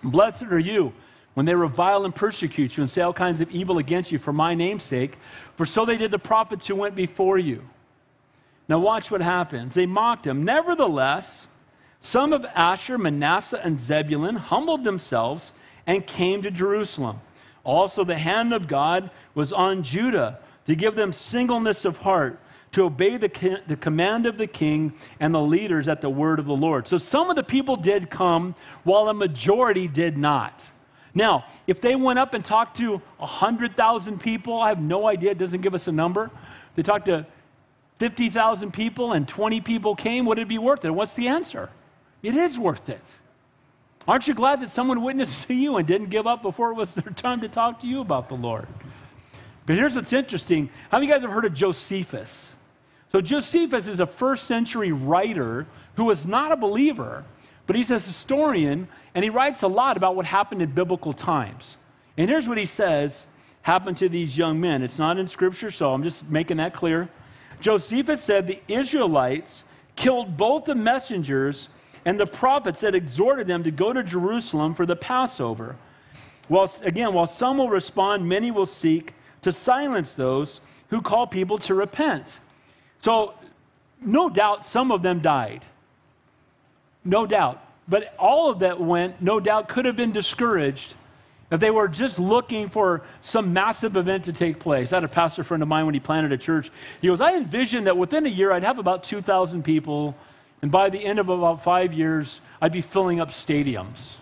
Blessed are you when they revile and persecute you and say all kinds of evil against you for my name's sake, for so they did the prophets who went before you. Now, watch what happens. They mocked him. Nevertheless, some of Asher, Manasseh, and Zebulun humbled themselves and came to Jerusalem. Also, the hand of God was on Judah to give them singleness of heart to obey the, the command of the king and the leaders at the word of the Lord. So some of the people did come, while a majority did not. Now, if they went up and talked to 100,000 people, I have no idea, it doesn't give us a number. They talked to 50,000 people and 20 people came, would it be worth it? What's the answer? It is worth it. Aren't you glad that someone witnessed to you and didn't give up before it was their time to talk to you about the Lord? But here's what's interesting. How many of you guys have heard of Josephus? So Josephus is a first century writer who was not a believer, but he's a historian and he writes a lot about what happened in biblical times. And here's what he says happened to these young men. It's not in scripture, so I'm just making that clear. Josephus said the Israelites killed both the messengers and the prophets that exhorted them to go to Jerusalem for the Passover. While, again, while some will respond, many will seek to silence those who call people to repent. So, no doubt some of them died. No doubt. But all of that went, no doubt, could have been discouraged if they were just looking for some massive event to take place. I had a pastor friend of mine when he planted a church. He goes, I envisioned that within a year I'd have about 2,000 people, and by the end of about five years, I'd be filling up stadiums.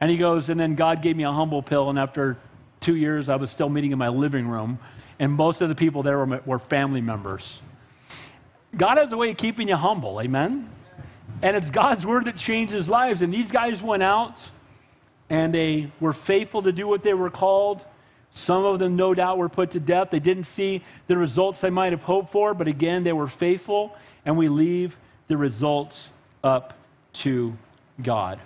And he goes, and then God gave me a humble pill, and after two years, I was still meeting in my living room, and most of the people there were, were family members. God has a way of keeping you humble, amen? And it's God's word that changes lives. And these guys went out and they were faithful to do what they were called. Some of them, no doubt, were put to death. They didn't see the results they might have hoped for, but again, they were faithful, and we leave the results up to God.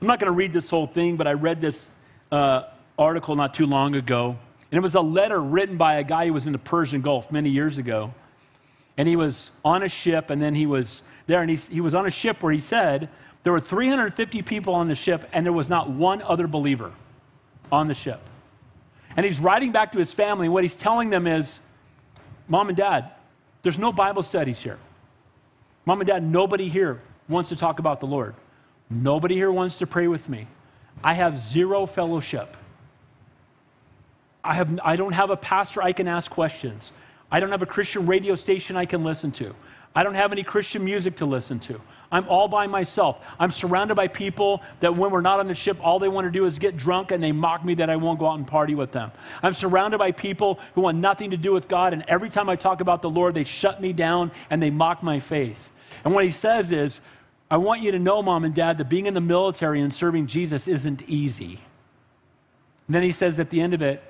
I'm not going to read this whole thing, but I read this uh, article not too long ago, and it was a letter written by a guy who was in the Persian Gulf many years ago. And he was on a ship, and then he was there, and he, he was on a ship where he said there were 350 people on the ship, and there was not one other believer on the ship. And he's writing back to his family, and what he's telling them is, Mom and Dad, there's no Bible studies here. Mom and Dad, nobody here wants to talk about the Lord. Nobody here wants to pray with me. I have zero fellowship. I, have, I don't have a pastor I can ask questions. I don't have a Christian radio station I can listen to. I don't have any Christian music to listen to. I'm all by myself. I'm surrounded by people that when we're not on the ship, all they want to do is get drunk and they mock me that I won't go out and party with them. I'm surrounded by people who want nothing to do with God, and every time I talk about the Lord, they shut me down and they mock my faith. And what he says is, I want you to know, mom and dad, that being in the military and serving Jesus isn't easy. And then he says at the end of it,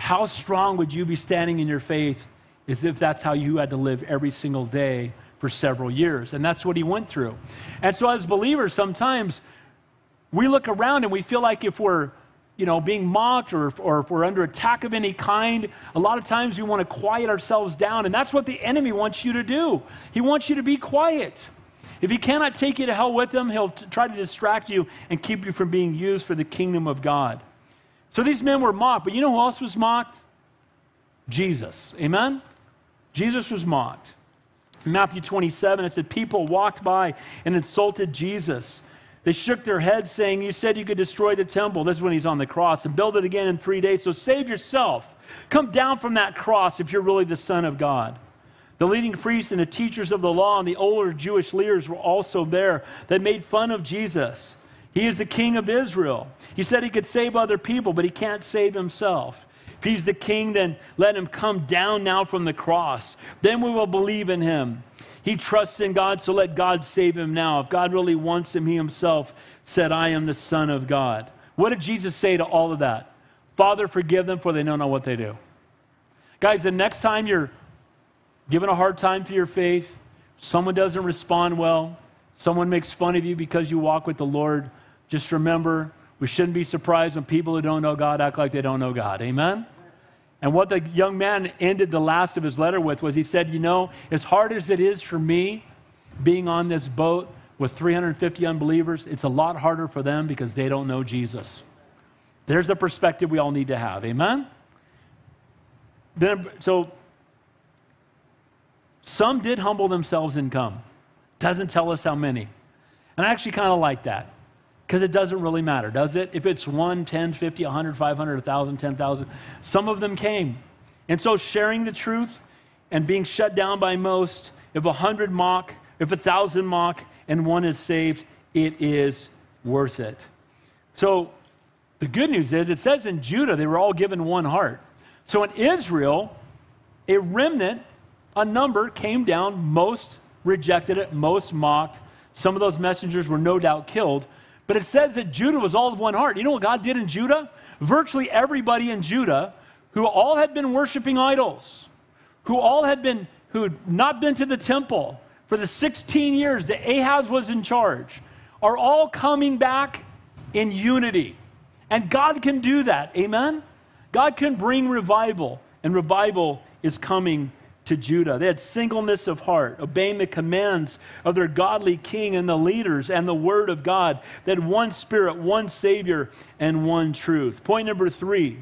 how strong would you be standing in your faith as if that's how you had to live every single day for several years? And that's what he went through. And so, as believers, sometimes we look around and we feel like if we're you know, being mocked or, or if we're under attack of any kind, a lot of times we want to quiet ourselves down. And that's what the enemy wants you to do. He wants you to be quiet. If he cannot take you to hell with him, he'll t- try to distract you and keep you from being used for the kingdom of God. So these men were mocked, but you know who else was mocked? Jesus. Amen? Jesus was mocked. In Matthew 27, it said, People walked by and insulted Jesus. They shook their heads, saying, You said you could destroy the temple. This is when he's on the cross and build it again in three days. So save yourself. Come down from that cross if you're really the Son of God. The leading priests and the teachers of the law and the older Jewish leaders were also there that made fun of Jesus. He is the king of Israel. He said he could save other people, but he can't save himself. If he's the king, then let him come down now from the cross. Then we will believe in him. He trusts in God, so let God save him now. If God really wants him, he himself said, I am the Son of God. What did Jesus say to all of that? Father, forgive them, for they don't know what they do. Guys, the next time you're given a hard time for your faith, someone doesn't respond well, someone makes fun of you because you walk with the Lord, just remember we shouldn't be surprised when people who don't know God act like they don't know God. Amen? And what the young man ended the last of his letter with was he said, You know, as hard as it is for me being on this boat with 350 unbelievers, it's a lot harder for them because they don't know Jesus. There's the perspective we all need to have. Amen? Then, so, some did humble themselves and come. Doesn't tell us how many. And I actually kind of like that because it doesn't really matter, does it? If it's 1, 10, 50, 100, 500, 1,000, 10,000, some of them came. And so sharing the truth and being shut down by most, if 100 mock, if 1,000 mock, and one is saved, it is worth it. So the good news is it says in Judah they were all given one heart. So in Israel, a remnant, a number came down, most rejected it, most mocked. Some of those messengers were no doubt killed. But it says that Judah was all of one heart. You know what God did in Judah? Virtually everybody in Judah who all had been worshiping idols, who all had been, who had not been to the temple for the 16 years that Ahaz was in charge, are all coming back in unity. And God can do that. Amen? God can bring revival, and revival is coming to Judah. They had singleness of heart, obeying the commands of their godly king and the leaders and the word of God. They had one spirit, one Savior, and one truth. Point number three.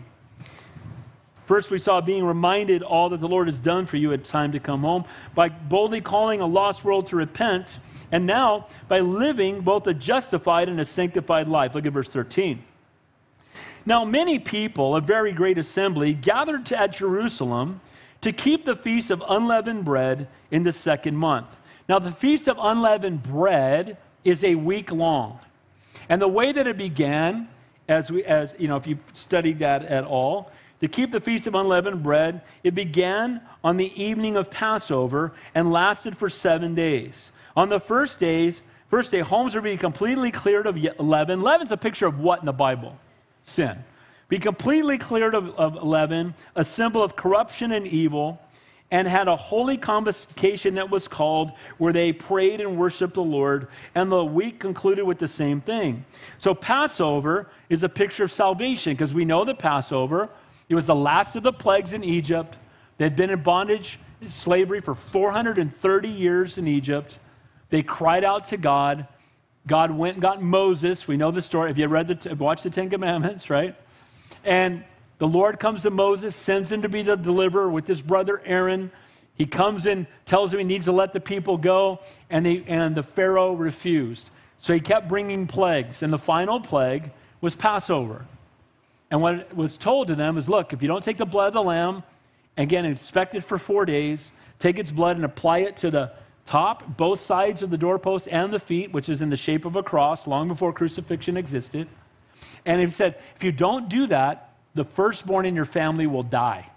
First, we saw being reminded all that the Lord has done for you at time to come home by boldly calling a lost world to repent, and now by living both a justified and a sanctified life. Look at verse 13. Now, many people, a very great assembly, gathered at Jerusalem to keep the feast of unleavened bread in the second month. Now, the feast of unleavened bread is a week long. And the way that it began, as we, as you know, if you've studied that at all, to keep the feast of unleavened bread, it began on the evening of Passover and lasted for seven days. On the first days, first day, homes were being completely cleared of leaven. Leaven's a picture of what in the Bible? Sin. Be completely cleared of, of leaven, a symbol of corruption and evil. and had a holy convocation that was called where they prayed and worshiped the Lord. And the week concluded with the same thing. So, Passover is a picture of salvation because we know that Passover, it was the last of the plagues in Egypt. They'd been in bondage, slavery for 430 years in Egypt. They cried out to God. God went and got Moses. We know the story. If you read the, watched the Ten Commandments, right? And the Lord comes to Moses, sends him to be the deliverer with his brother Aaron. He comes and tells him he needs to let the people go, and, he, and the Pharaoh refused. So he kept bringing plagues, and the final plague was Passover. And what was told to them is look, if you don't take the blood of the lamb, again, inspect it for four days, take its blood and apply it to the top, both sides of the doorpost and the feet, which is in the shape of a cross long before crucifixion existed. And he said, if you don't do that, the firstborn in your family will die.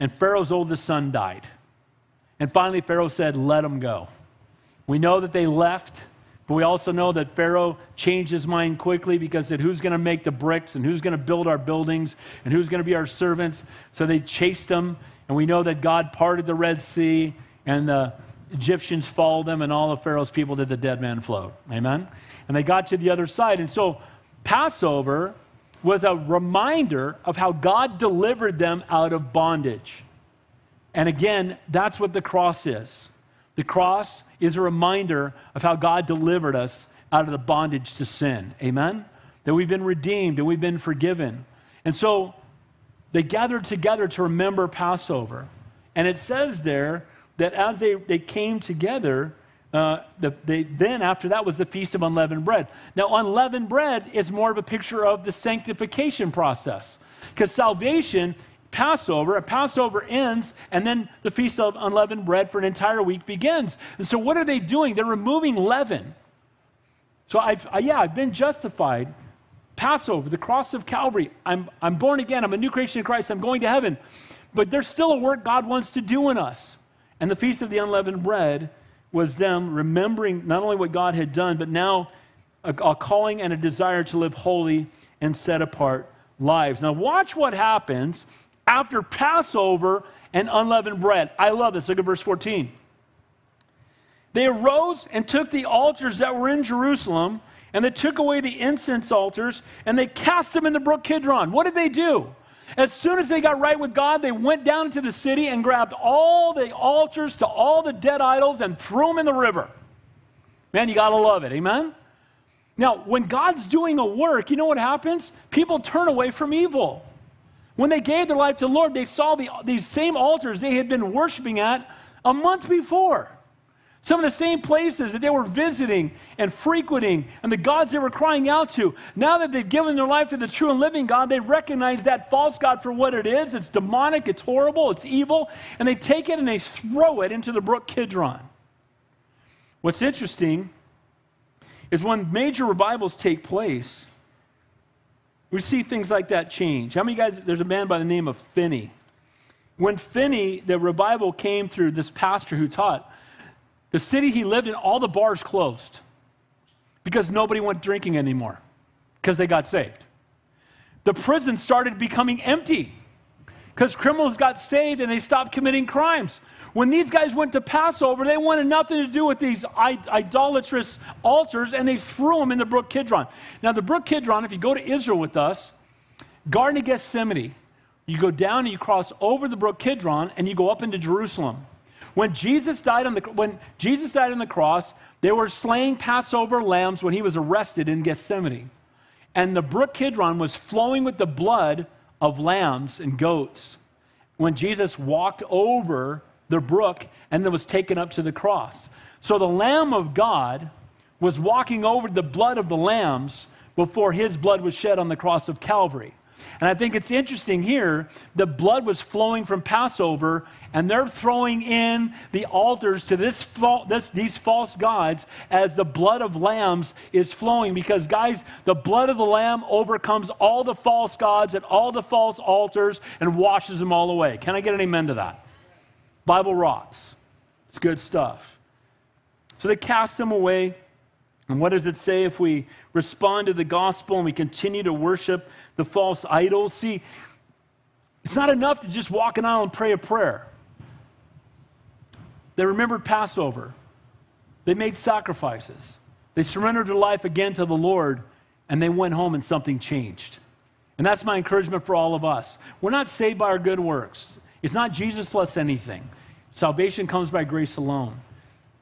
And Pharaoh's oldest son died. And finally, Pharaoh said, Let them go. We know that they left, but we also know that Pharaoh changed his mind quickly because said, Who's going to make the bricks and who's going to build our buildings and who's going to be our servants? So they chased them. And we know that God parted the Red Sea and the Egyptians followed them, and all of Pharaoh's people did the dead man float. Amen? And they got to the other side. And so Passover was a reminder of how God delivered them out of bondage. And again, that's what the cross is. The cross is a reminder of how God delivered us out of the bondage to sin. Amen? That we've been redeemed and we've been forgiven. And so they gathered together to remember Passover. And it says there that as they, they came together, uh, the, they, then after that was the Feast of Unleavened Bread. Now, unleavened bread is more of a picture of the sanctification process. Because salvation, Passover, a Passover ends, and then the Feast of Unleavened Bread for an entire week begins. And so, what are they doing? They're removing leaven. So, I've, I, yeah, I've been justified. Passover, the cross of Calvary. I'm, I'm born again. I'm a new creation in Christ. I'm going to heaven. But there's still a work God wants to do in us. And the Feast of the Unleavened Bread was them remembering not only what God had done, but now a, a calling and a desire to live holy and set apart lives. Now, watch what happens after Passover and unleavened bread. I love this. Look at verse 14. They arose and took the altars that were in Jerusalem, and they took away the incense altars, and they cast them in the brook Kidron. What did they do? As soon as they got right with God, they went down into the city and grabbed all the altars to all the dead idols and threw them in the river. Man, you got to love it. Amen? Now, when God's doing a work, you know what happens? People turn away from evil. When they gave their life to the Lord, they saw the, these same altars they had been worshiping at a month before. Some of the same places that they were visiting and frequenting and the gods they were crying out to. Now that they've given their life to the true and living God, they recognize that false God for what it is. It's demonic, it's horrible, it's evil, and they take it and they throw it into the brook Kidron. What's interesting is when major revivals take place, we see things like that change. How many guys, there's a man by the name of Finney. When Finney, the revival came through this pastor who taught, the city he lived in, all the bars closed because nobody went drinking anymore because they got saved. The prison started becoming empty because criminals got saved and they stopped committing crimes. When these guys went to Passover, they wanted nothing to do with these idolatrous altars and they threw them in the brook Kidron. Now, the brook Kidron, if you go to Israel with us, Garden of Gethsemane, you go down and you cross over the brook Kidron and you go up into Jerusalem. When Jesus died on the, when Jesus died on the cross, they were slaying Passover lambs when he was arrested in Gethsemane. And the brook Kidron was flowing with the blood of lambs and goats when Jesus walked over the brook and then was taken up to the cross. So the Lamb of God was walking over the blood of the lambs before his blood was shed on the cross of Calvary. And I think it's interesting here the blood was flowing from Passover, and they're throwing in the altars to this, this, these false gods as the blood of lambs is flowing. Because, guys, the blood of the lamb overcomes all the false gods and all the false altars and washes them all away. Can I get an amen to that? Bible rocks. It's good stuff. So they cast them away. And what does it say if we respond to the gospel and we continue to worship the false idols? See, it's not enough to just walk an aisle and pray a prayer. They remembered Passover. They made sacrifices. They surrendered their life again to the Lord, and they went home and something changed. And that's my encouragement for all of us. We're not saved by our good works, it's not Jesus plus anything. Salvation comes by grace alone.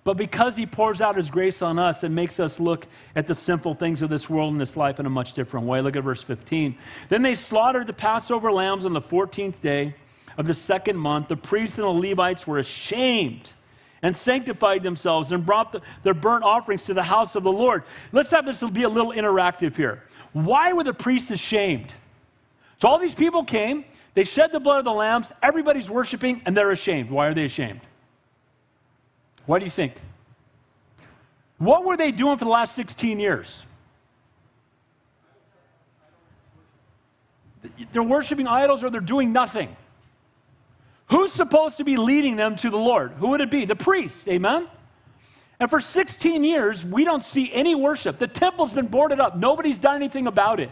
But because he pours out his grace on us, it makes us look at the simple things of this world and this life in a much different way. Look at verse 15. Then they slaughtered the Passover lambs on the 14th day of the second month. The priests and the Levites were ashamed and sanctified themselves and brought the, their burnt offerings to the house of the Lord. Let's have this be a little interactive here. Why were the priests ashamed? So all these people came, they shed the blood of the lambs, everybody's worshiping, and they're ashamed. Why are they ashamed? What do you think? What were they doing for the last 16 years? They're worshiping idols or they're doing nothing. Who's supposed to be leading them to the Lord? Who would it be? The priest, amen? And for 16 years, we don't see any worship. The temple's been boarded up, nobody's done anything about it.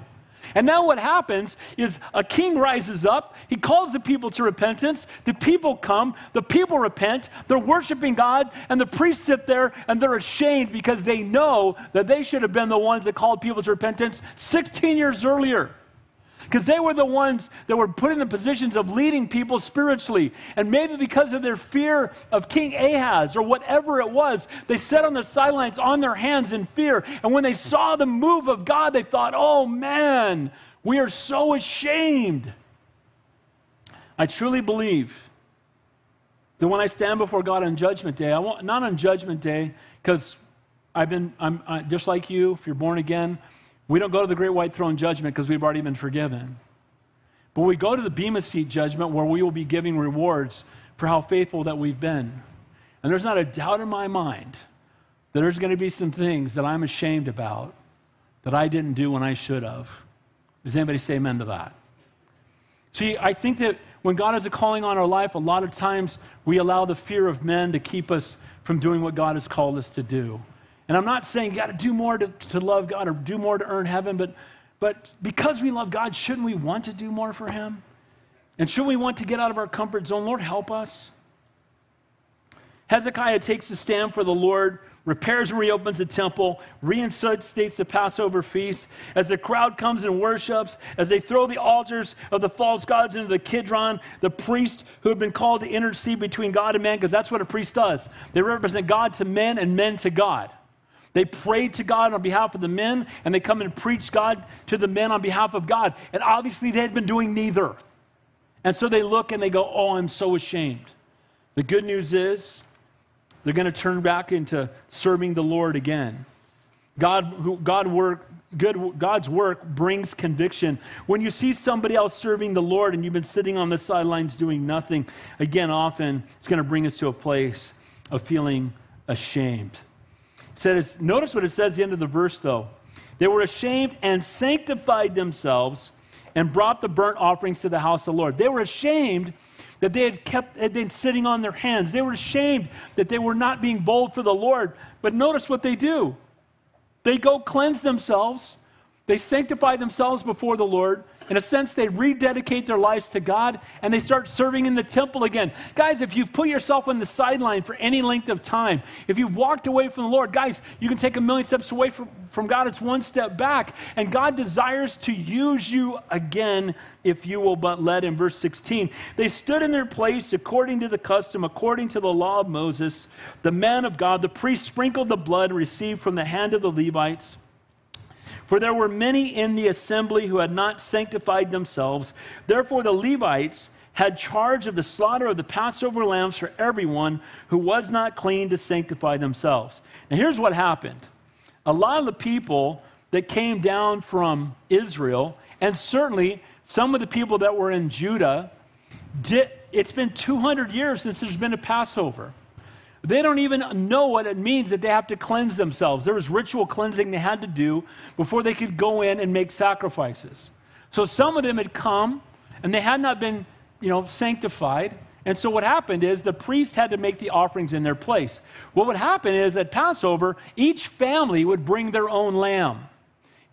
And now what happens is a king rises up, he calls the people to repentance, the people come, the people repent, they're worshiping God, and the priests sit there and they're ashamed because they know that they should have been the ones that called people to repentance 16 years earlier because they were the ones that were put in the positions of leading people spiritually. And maybe because of their fear of King Ahaz or whatever it was, they sat on the sidelines on their hands in fear. And when they saw the move of God, they thought, oh man, we are so ashamed. I truly believe that when I stand before God on Judgment Day, I want not on Judgment Day because I've been I'm I, just like you. If you're born again, we don't go to the great white throne judgment because we've already been forgiven. But we go to the Bema seat judgment where we will be giving rewards for how faithful that we've been. And there's not a doubt in my mind that there's going to be some things that I'm ashamed about that I didn't do when I should have. Does anybody say amen to that? See, I think that when God has a calling on our life, a lot of times we allow the fear of men to keep us from doing what God has called us to do. And I'm not saying you got to do more to, to love God or do more to earn heaven, but, but because we love God, shouldn't we want to do more for Him? And should we want to get out of our comfort zone? Lord, help us. Hezekiah takes a stand for the Lord, repairs and reopens the temple, reinstates the Passover feast. As the crowd comes and worships, as they throw the altars of the false gods into the Kidron, the priest who had been called to intercede between God and man, because that's what a priest does. They represent God to men and men to God. They pray to God on behalf of the men, and they come and preach God to the men on behalf of God. And obviously, they had been doing neither. And so they look and they go, Oh, I'm so ashamed. The good news is they're going to turn back into serving the Lord again. God, God work, good, God's work brings conviction. When you see somebody else serving the Lord and you've been sitting on the sidelines doing nothing, again, often it's going to bring us to a place of feeling ashamed says, notice what it says at the end of the verse, though. They were ashamed and sanctified themselves and brought the burnt offerings to the house of the Lord. They were ashamed that they had kept had been sitting on their hands. They were ashamed that they were not being bold for the Lord. But notice what they do. They go cleanse themselves, they sanctify themselves before the Lord, in a sense, they rededicate their lives to God and they start serving in the temple again. Guys, if you've put yourself on the sideline for any length of time, if you've walked away from the Lord, guys, you can take a million steps away from, from God. It's one step back. And God desires to use you again if you will but let in verse 16 they stood in their place according to the custom according to the law of moses the man of god the priest sprinkled the blood received from the hand of the levites for there were many in the assembly who had not sanctified themselves. Therefore, the Levites had charge of the slaughter of the Passover lambs for everyone who was not clean to sanctify themselves. And here's what happened a lot of the people that came down from Israel, and certainly some of the people that were in Judah, did, it's been 200 years since there's been a Passover. They don't even know what it means that they have to cleanse themselves. There was ritual cleansing they had to do before they could go in and make sacrifices. So some of them had come and they had not been, you know, sanctified. And so what happened is the priest had to make the offerings in their place. What would happen is at Passover, each family would bring their own lamb.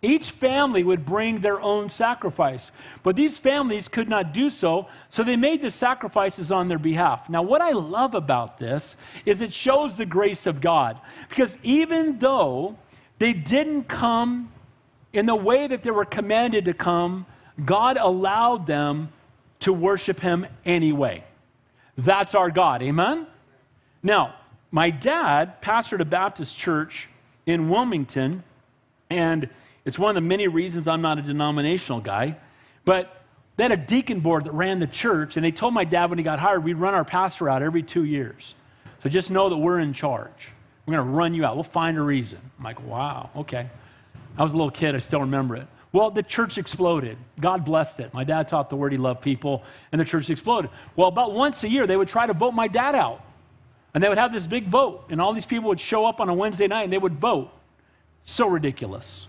Each family would bring their own sacrifice. But these families could not do so, so they made the sacrifices on their behalf. Now, what I love about this is it shows the grace of God. Because even though they didn't come in the way that they were commanded to come, God allowed them to worship Him anyway. That's our God. Amen? Now, my dad pastored a Baptist church in Wilmington, and it's one of the many reasons I'm not a denominational guy. But they had a deacon board that ran the church, and they told my dad when he got hired, we'd run our pastor out every two years. So just know that we're in charge. We're going to run you out. We'll find a reason. I'm like, wow, okay. I was a little kid, I still remember it. Well, the church exploded. God blessed it. My dad taught the word, he loved people, and the church exploded. Well, about once a year, they would try to vote my dad out. And they would have this big vote, and all these people would show up on a Wednesday night and they would vote. So ridiculous.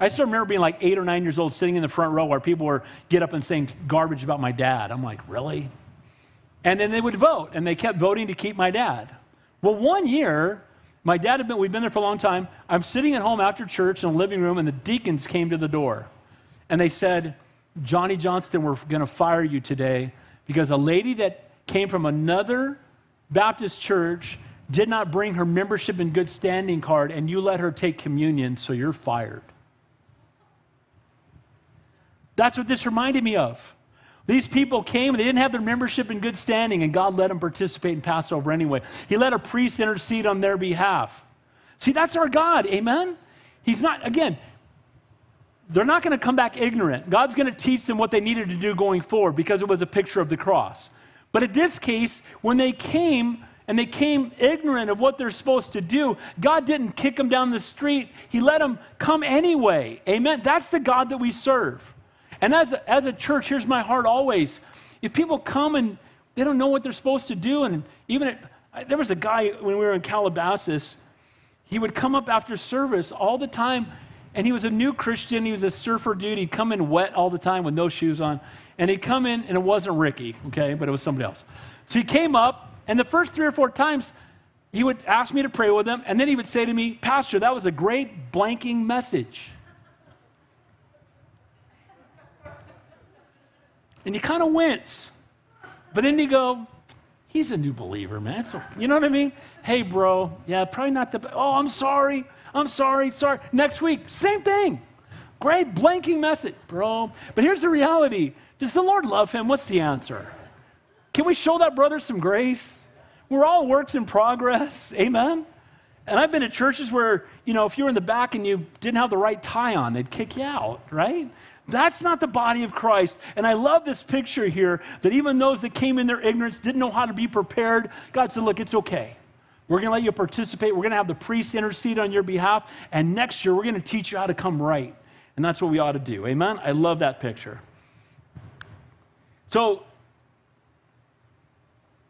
I still remember being like eight or nine years old, sitting in the front row where people were get up and saying garbage about my dad. I'm like, really? And then they would vote, and they kept voting to keep my dad. Well, one year, my dad had been, we've been there for a long time. I'm sitting at home after church in the living room, and the deacons came to the door. And they said, Johnny Johnston, we're going to fire you today because a lady that came from another Baptist church did not bring her membership in good standing card, and you let her take communion, so you're fired. That's what this reminded me of. These people came and they didn't have their membership in good standing, and God let them participate in Passover anyway. He let a priest intercede on their behalf. See, that's our God. Amen? He's not, again, they're not going to come back ignorant. God's going to teach them what they needed to do going forward because it was a picture of the cross. But in this case, when they came and they came ignorant of what they're supposed to do, God didn't kick them down the street. He let them come anyway. Amen? That's the God that we serve. And as a, as a church, here's my heart always. If people come and they don't know what they're supposed to do, and even at, there was a guy when we were in Calabasas, he would come up after service all the time, and he was a new Christian. He was a surfer dude. He'd come in wet all the time with no shoes on. And he'd come in, and it wasn't Ricky, okay, but it was somebody else. So he came up, and the first three or four times, he would ask me to pray with him, and then he would say to me, Pastor, that was a great blanking message. And you kind of wince. But then you go, he's a new believer, man. So, you know what I mean? Hey, bro, yeah, probably not the, best. oh, I'm sorry. I'm sorry, sorry. Next week, same thing. Great blanking message, bro. But here's the reality Does the Lord love him? What's the answer? Can we show that brother some grace? We're all works in progress. Amen? And I've been at churches where, you know, if you were in the back and you didn't have the right tie on, they'd kick you out, right? That's not the body of Christ. And I love this picture here that even those that came in their ignorance didn't know how to be prepared. God said, Look, it's okay. We're going to let you participate. We're going to have the priest intercede on your behalf. And next year, we're going to teach you how to come right. And that's what we ought to do. Amen? I love that picture. So,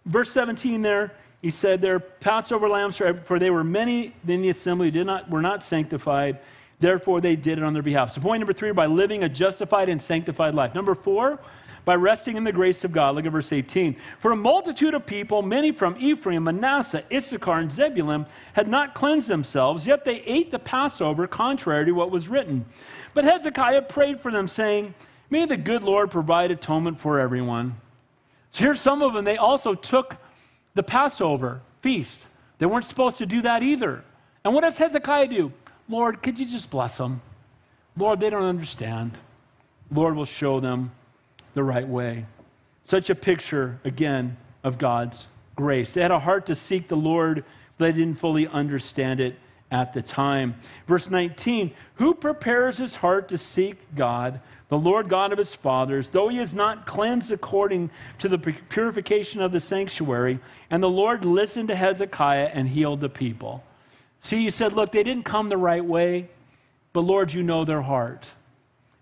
verse 17 there, he said, Their Passover lambs, for they were many in the assembly, did not, were not sanctified. Therefore, they did it on their behalf. So, point number three, by living a justified and sanctified life. Number four, by resting in the grace of God. Look at verse 18. For a multitude of people, many from Ephraim, Manasseh, Issachar, and Zebulun, had not cleansed themselves, yet they ate the Passover contrary to what was written. But Hezekiah prayed for them, saying, May the good Lord provide atonement for everyone. So here's some of them. They also took the Passover feast. They weren't supposed to do that either. And what does Hezekiah do? Lord, could you just bless them? Lord, they don't understand. Lord will show them the right way. Such a picture, again, of God's grace. They had a heart to seek the Lord, but they didn't fully understand it at the time. Verse 19 Who prepares his heart to seek God, the Lord God of his fathers, though he is not cleansed according to the purification of the sanctuary? And the Lord listened to Hezekiah and healed the people. See, you said, look, they didn't come the right way, but Lord, you know their heart.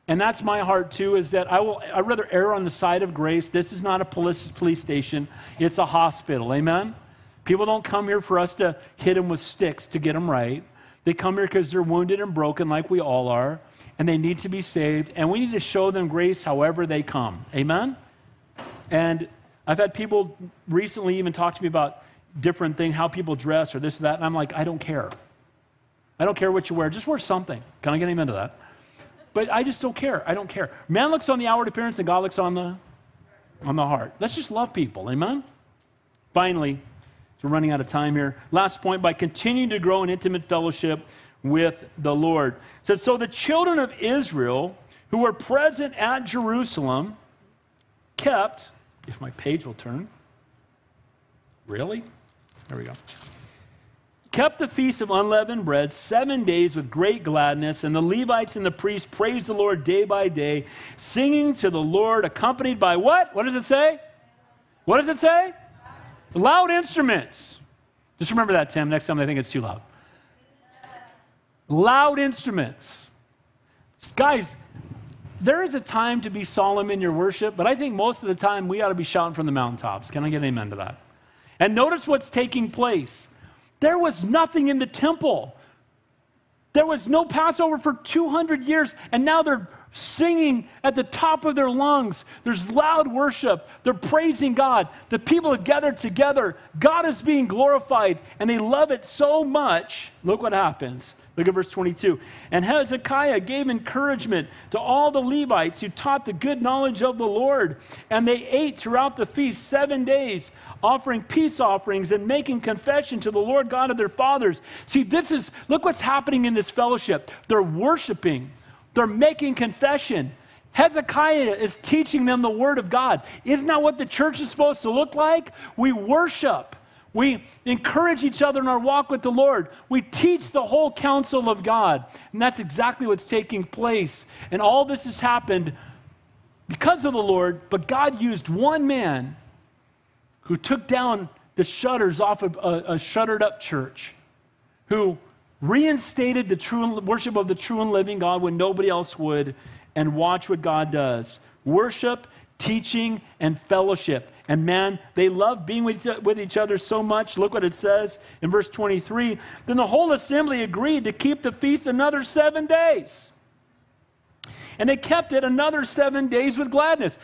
And that's my heart too, is that I will I'd rather err on the side of grace. This is not a police, police station, it's a hospital. Amen? People don't come here for us to hit them with sticks to get them right. They come here because they're wounded and broken, like we all are, and they need to be saved. And we need to show them grace however they come. Amen? And I've had people recently even talk to me about different thing, how people dress or this or that. And I'm like, I don't care. I don't care what you wear. Just wear something. Can I get him into that? but I just don't care. I don't care. Man looks on the outward appearance and God looks on the on the heart. Let's just love people. Amen. Finally, we're running out of time here. Last point by continuing to grow in intimate fellowship with the Lord. It says, So the children of Israel who were present at Jerusalem kept, if my page will turn, really? There we go. Kept the feast of unleavened bread seven days with great gladness, and the Levites and the priests praised the Lord day by day, singing to the Lord, accompanied by what? What does it say? What does it say? Loud instruments. Just remember that, Tim. Next time they think it's too loud. Loud instruments. Guys, there is a time to be solemn in your worship, but I think most of the time we ought to be shouting from the mountaintops. Can I get an amen to that? And notice what's taking place. There was nothing in the temple. There was no Passover for 200 years, and now they're singing at the top of their lungs. There's loud worship. They're praising God. The people have gathered together. God is being glorified, and they love it so much. Look what happens. Look at verse 22. And Hezekiah gave encouragement to all the Levites who taught the good knowledge of the Lord. And they ate throughout the feast seven days, offering peace offerings and making confession to the Lord God of their fathers. See, this is, look what's happening in this fellowship. They're worshiping, they're making confession. Hezekiah is teaching them the word of God. Isn't that what the church is supposed to look like? We worship. We encourage each other in our walk with the Lord. We teach the whole counsel of God. And that's exactly what's taking place. And all this has happened because of the Lord, but God used one man who took down the shutters off of a, a shuttered up church, who reinstated the true worship of the true and living God when nobody else would, and watch what God does. Worship, teaching, and fellowship. And man, they love being with, each other so much. Look what it says in verse 23. Then the whole assembly agreed to keep the feast another seven days. And they kept it another seven days with gladness.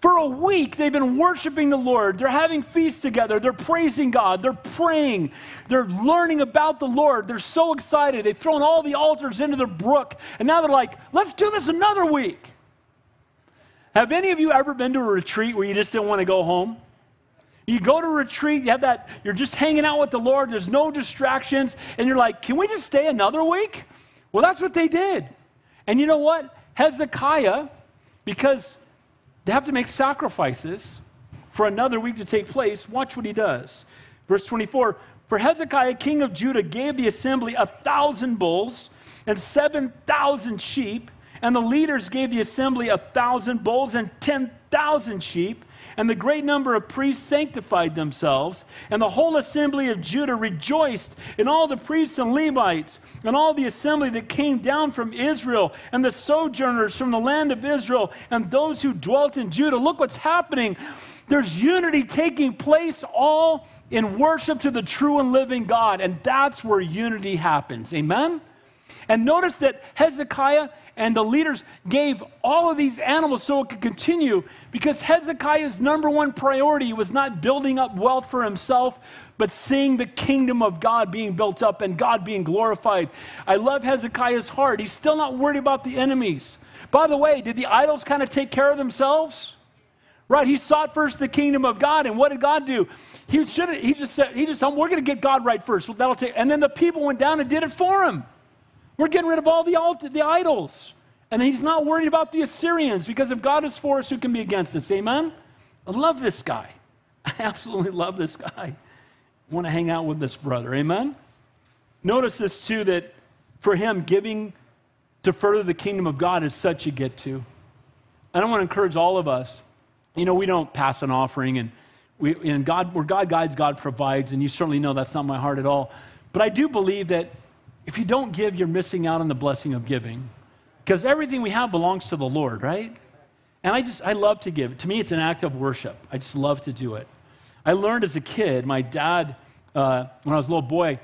For a week, they've been worshiping the Lord. They're having feasts together. They're praising God. They're praying. They're learning about the Lord. They're so excited. They've thrown all the altars into the brook. And now they're like, let's do this another week. Have any of you ever been to a retreat where you just didn't want to go home? You go to a retreat, you have that, you're just hanging out with the Lord, there's no distractions, and you're like, can we just stay another week? Well, that's what they did. And you know what? Hezekiah, because they have to make sacrifices for another week to take place, watch what he does. Verse 24 For Hezekiah, king of Judah, gave the assembly a thousand bulls and 7,000 sheep and the leaders gave the assembly a thousand bulls and 10,000 sheep. And the great number of priests sanctified themselves, and the whole assembly of Judah rejoiced, and all the priests and Levites, and all the assembly that came down from Israel, and the sojourners from the land of Israel, and those who dwelt in Judah. Look what's happening. There's unity taking place all in worship to the true and living God, and that's where unity happens. Amen? And notice that Hezekiah and the leaders gave all of these animals so it could continue because Hezekiah's number one priority was not building up wealth for himself, but seeing the kingdom of God being built up and God being glorified. I love Hezekiah's heart. He's still not worried about the enemies. By the way, did the idols kind of take care of themselves? Right, he sought first the kingdom of God, and what did God do? He should he just said, he just said, we're going to get God right first. That'll take, and then the people went down and did it for him. We're getting rid of all the, alt- the idols. And he's not worried about the Assyrians because if God is for us, who can be against us? Amen? I love this guy. I absolutely love this guy. I want to hang out with this brother. Amen? Notice this too that for him, giving to further the kingdom of God is such a get to. And I want to encourage all of us. You know, we don't pass an offering and we, and God, where God guides, God provides, and you certainly know that's not my heart at all. But I do believe that if you don't give, you're missing out on the blessing of giving. Because everything we have belongs to the Lord, right? And I just, I love to give. To me, it's an act of worship. I just love to do it. I learned as a kid, my dad, uh, when I was a little boy,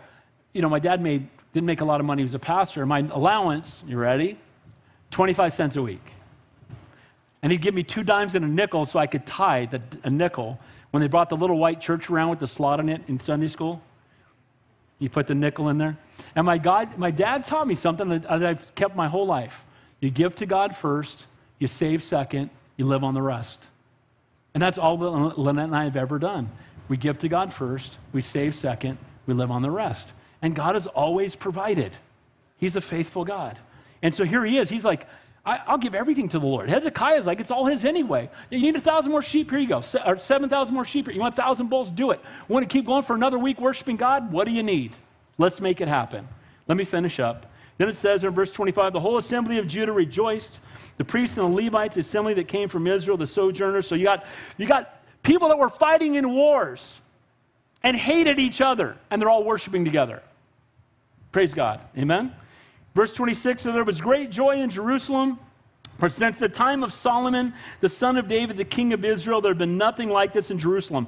you know, my dad made, didn't make a lot of money. He was a pastor. My allowance, you ready? 25 cents a week. And he'd give me two dimes and a nickel so I could tithe a nickel. When they brought the little white church around with the slot in it in Sunday school, you put the nickel in there. And my, God, my dad taught me something that I've kept my whole life. You give to God first, you save second, you live on the rest. And that's all that Lynette and I have ever done. We give to God first, we save second, we live on the rest. And God has always provided. He's a faithful God. And so here he is. He's like, I, will give everything to the Lord. Hezekiah's like, it's all his anyway. You need a thousand more sheep? Here you go. Se- or 7,000 more sheep. You want a thousand bulls? Do it. Want to keep going for another week worshiping God? What do you need? Let's make it happen. Let me finish up. Then it says in verse 25 the whole assembly of Judah rejoiced. The priests and the Levites, the assembly that came from Israel, the sojourners. So you got, you got people that were fighting in wars and hated each other, and they're all worshiping together. Praise God. Amen. Verse 26 So there was great joy in Jerusalem. For since the time of Solomon, the son of David, the king of Israel, there had been nothing like this in Jerusalem.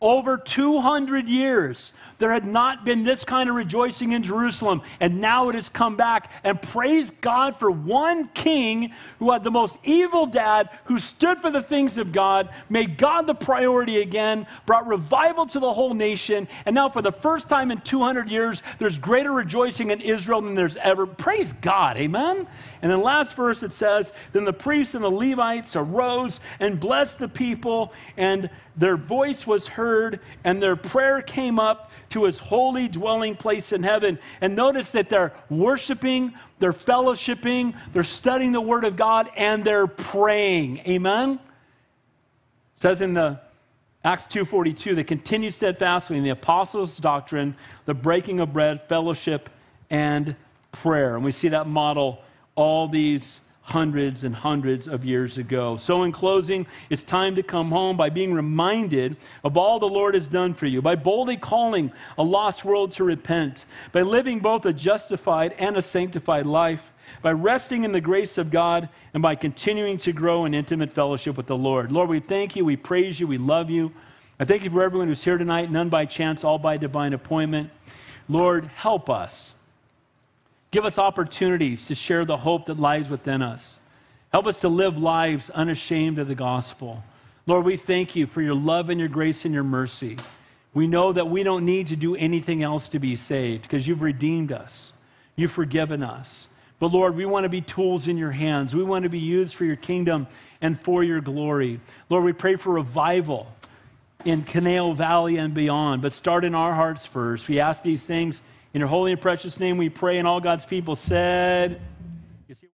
Over 200 years, there had not been this kind of rejoicing in Jerusalem, and now it has come back. And praise God for one king who had the most evil dad, who stood for the things of God, made God the priority again, brought revival to the whole nation. And now, for the first time in 200 years, there's greater rejoicing in Israel than there's ever. Praise God, amen? And then, last verse, it says, Then the priests and the Levites arose and blessed the people, and their voice was heard, and their prayer came up to his holy dwelling place in heaven. And notice that they're worshiping, they're fellowshipping, they're studying the word of God, and they're praying. Amen? It says in the Acts 2:42, they continued steadfastly in the apostles' doctrine, the breaking of bread, fellowship, and prayer. And we see that model all these hundreds and hundreds of years ago. So, in closing, it's time to come home by being reminded of all the Lord has done for you, by boldly calling a lost world to repent, by living both a justified and a sanctified life, by resting in the grace of God, and by continuing to grow in intimate fellowship with the Lord. Lord, we thank you, we praise you, we love you. I thank you for everyone who's here tonight, none by chance, all by divine appointment. Lord, help us Give us opportunities to share the hope that lies within us. Help us to live lives unashamed of the gospel. Lord, we thank you for your love and your grace and your mercy. We know that we don't need to do anything else to be saved because you've redeemed us, you've forgiven us. But Lord, we want to be tools in your hands. We want to be used for your kingdom and for your glory. Lord, we pray for revival in Conejo Valley and beyond, but start in our hearts first. We ask these things in your holy and precious name we pray, and all God's people said,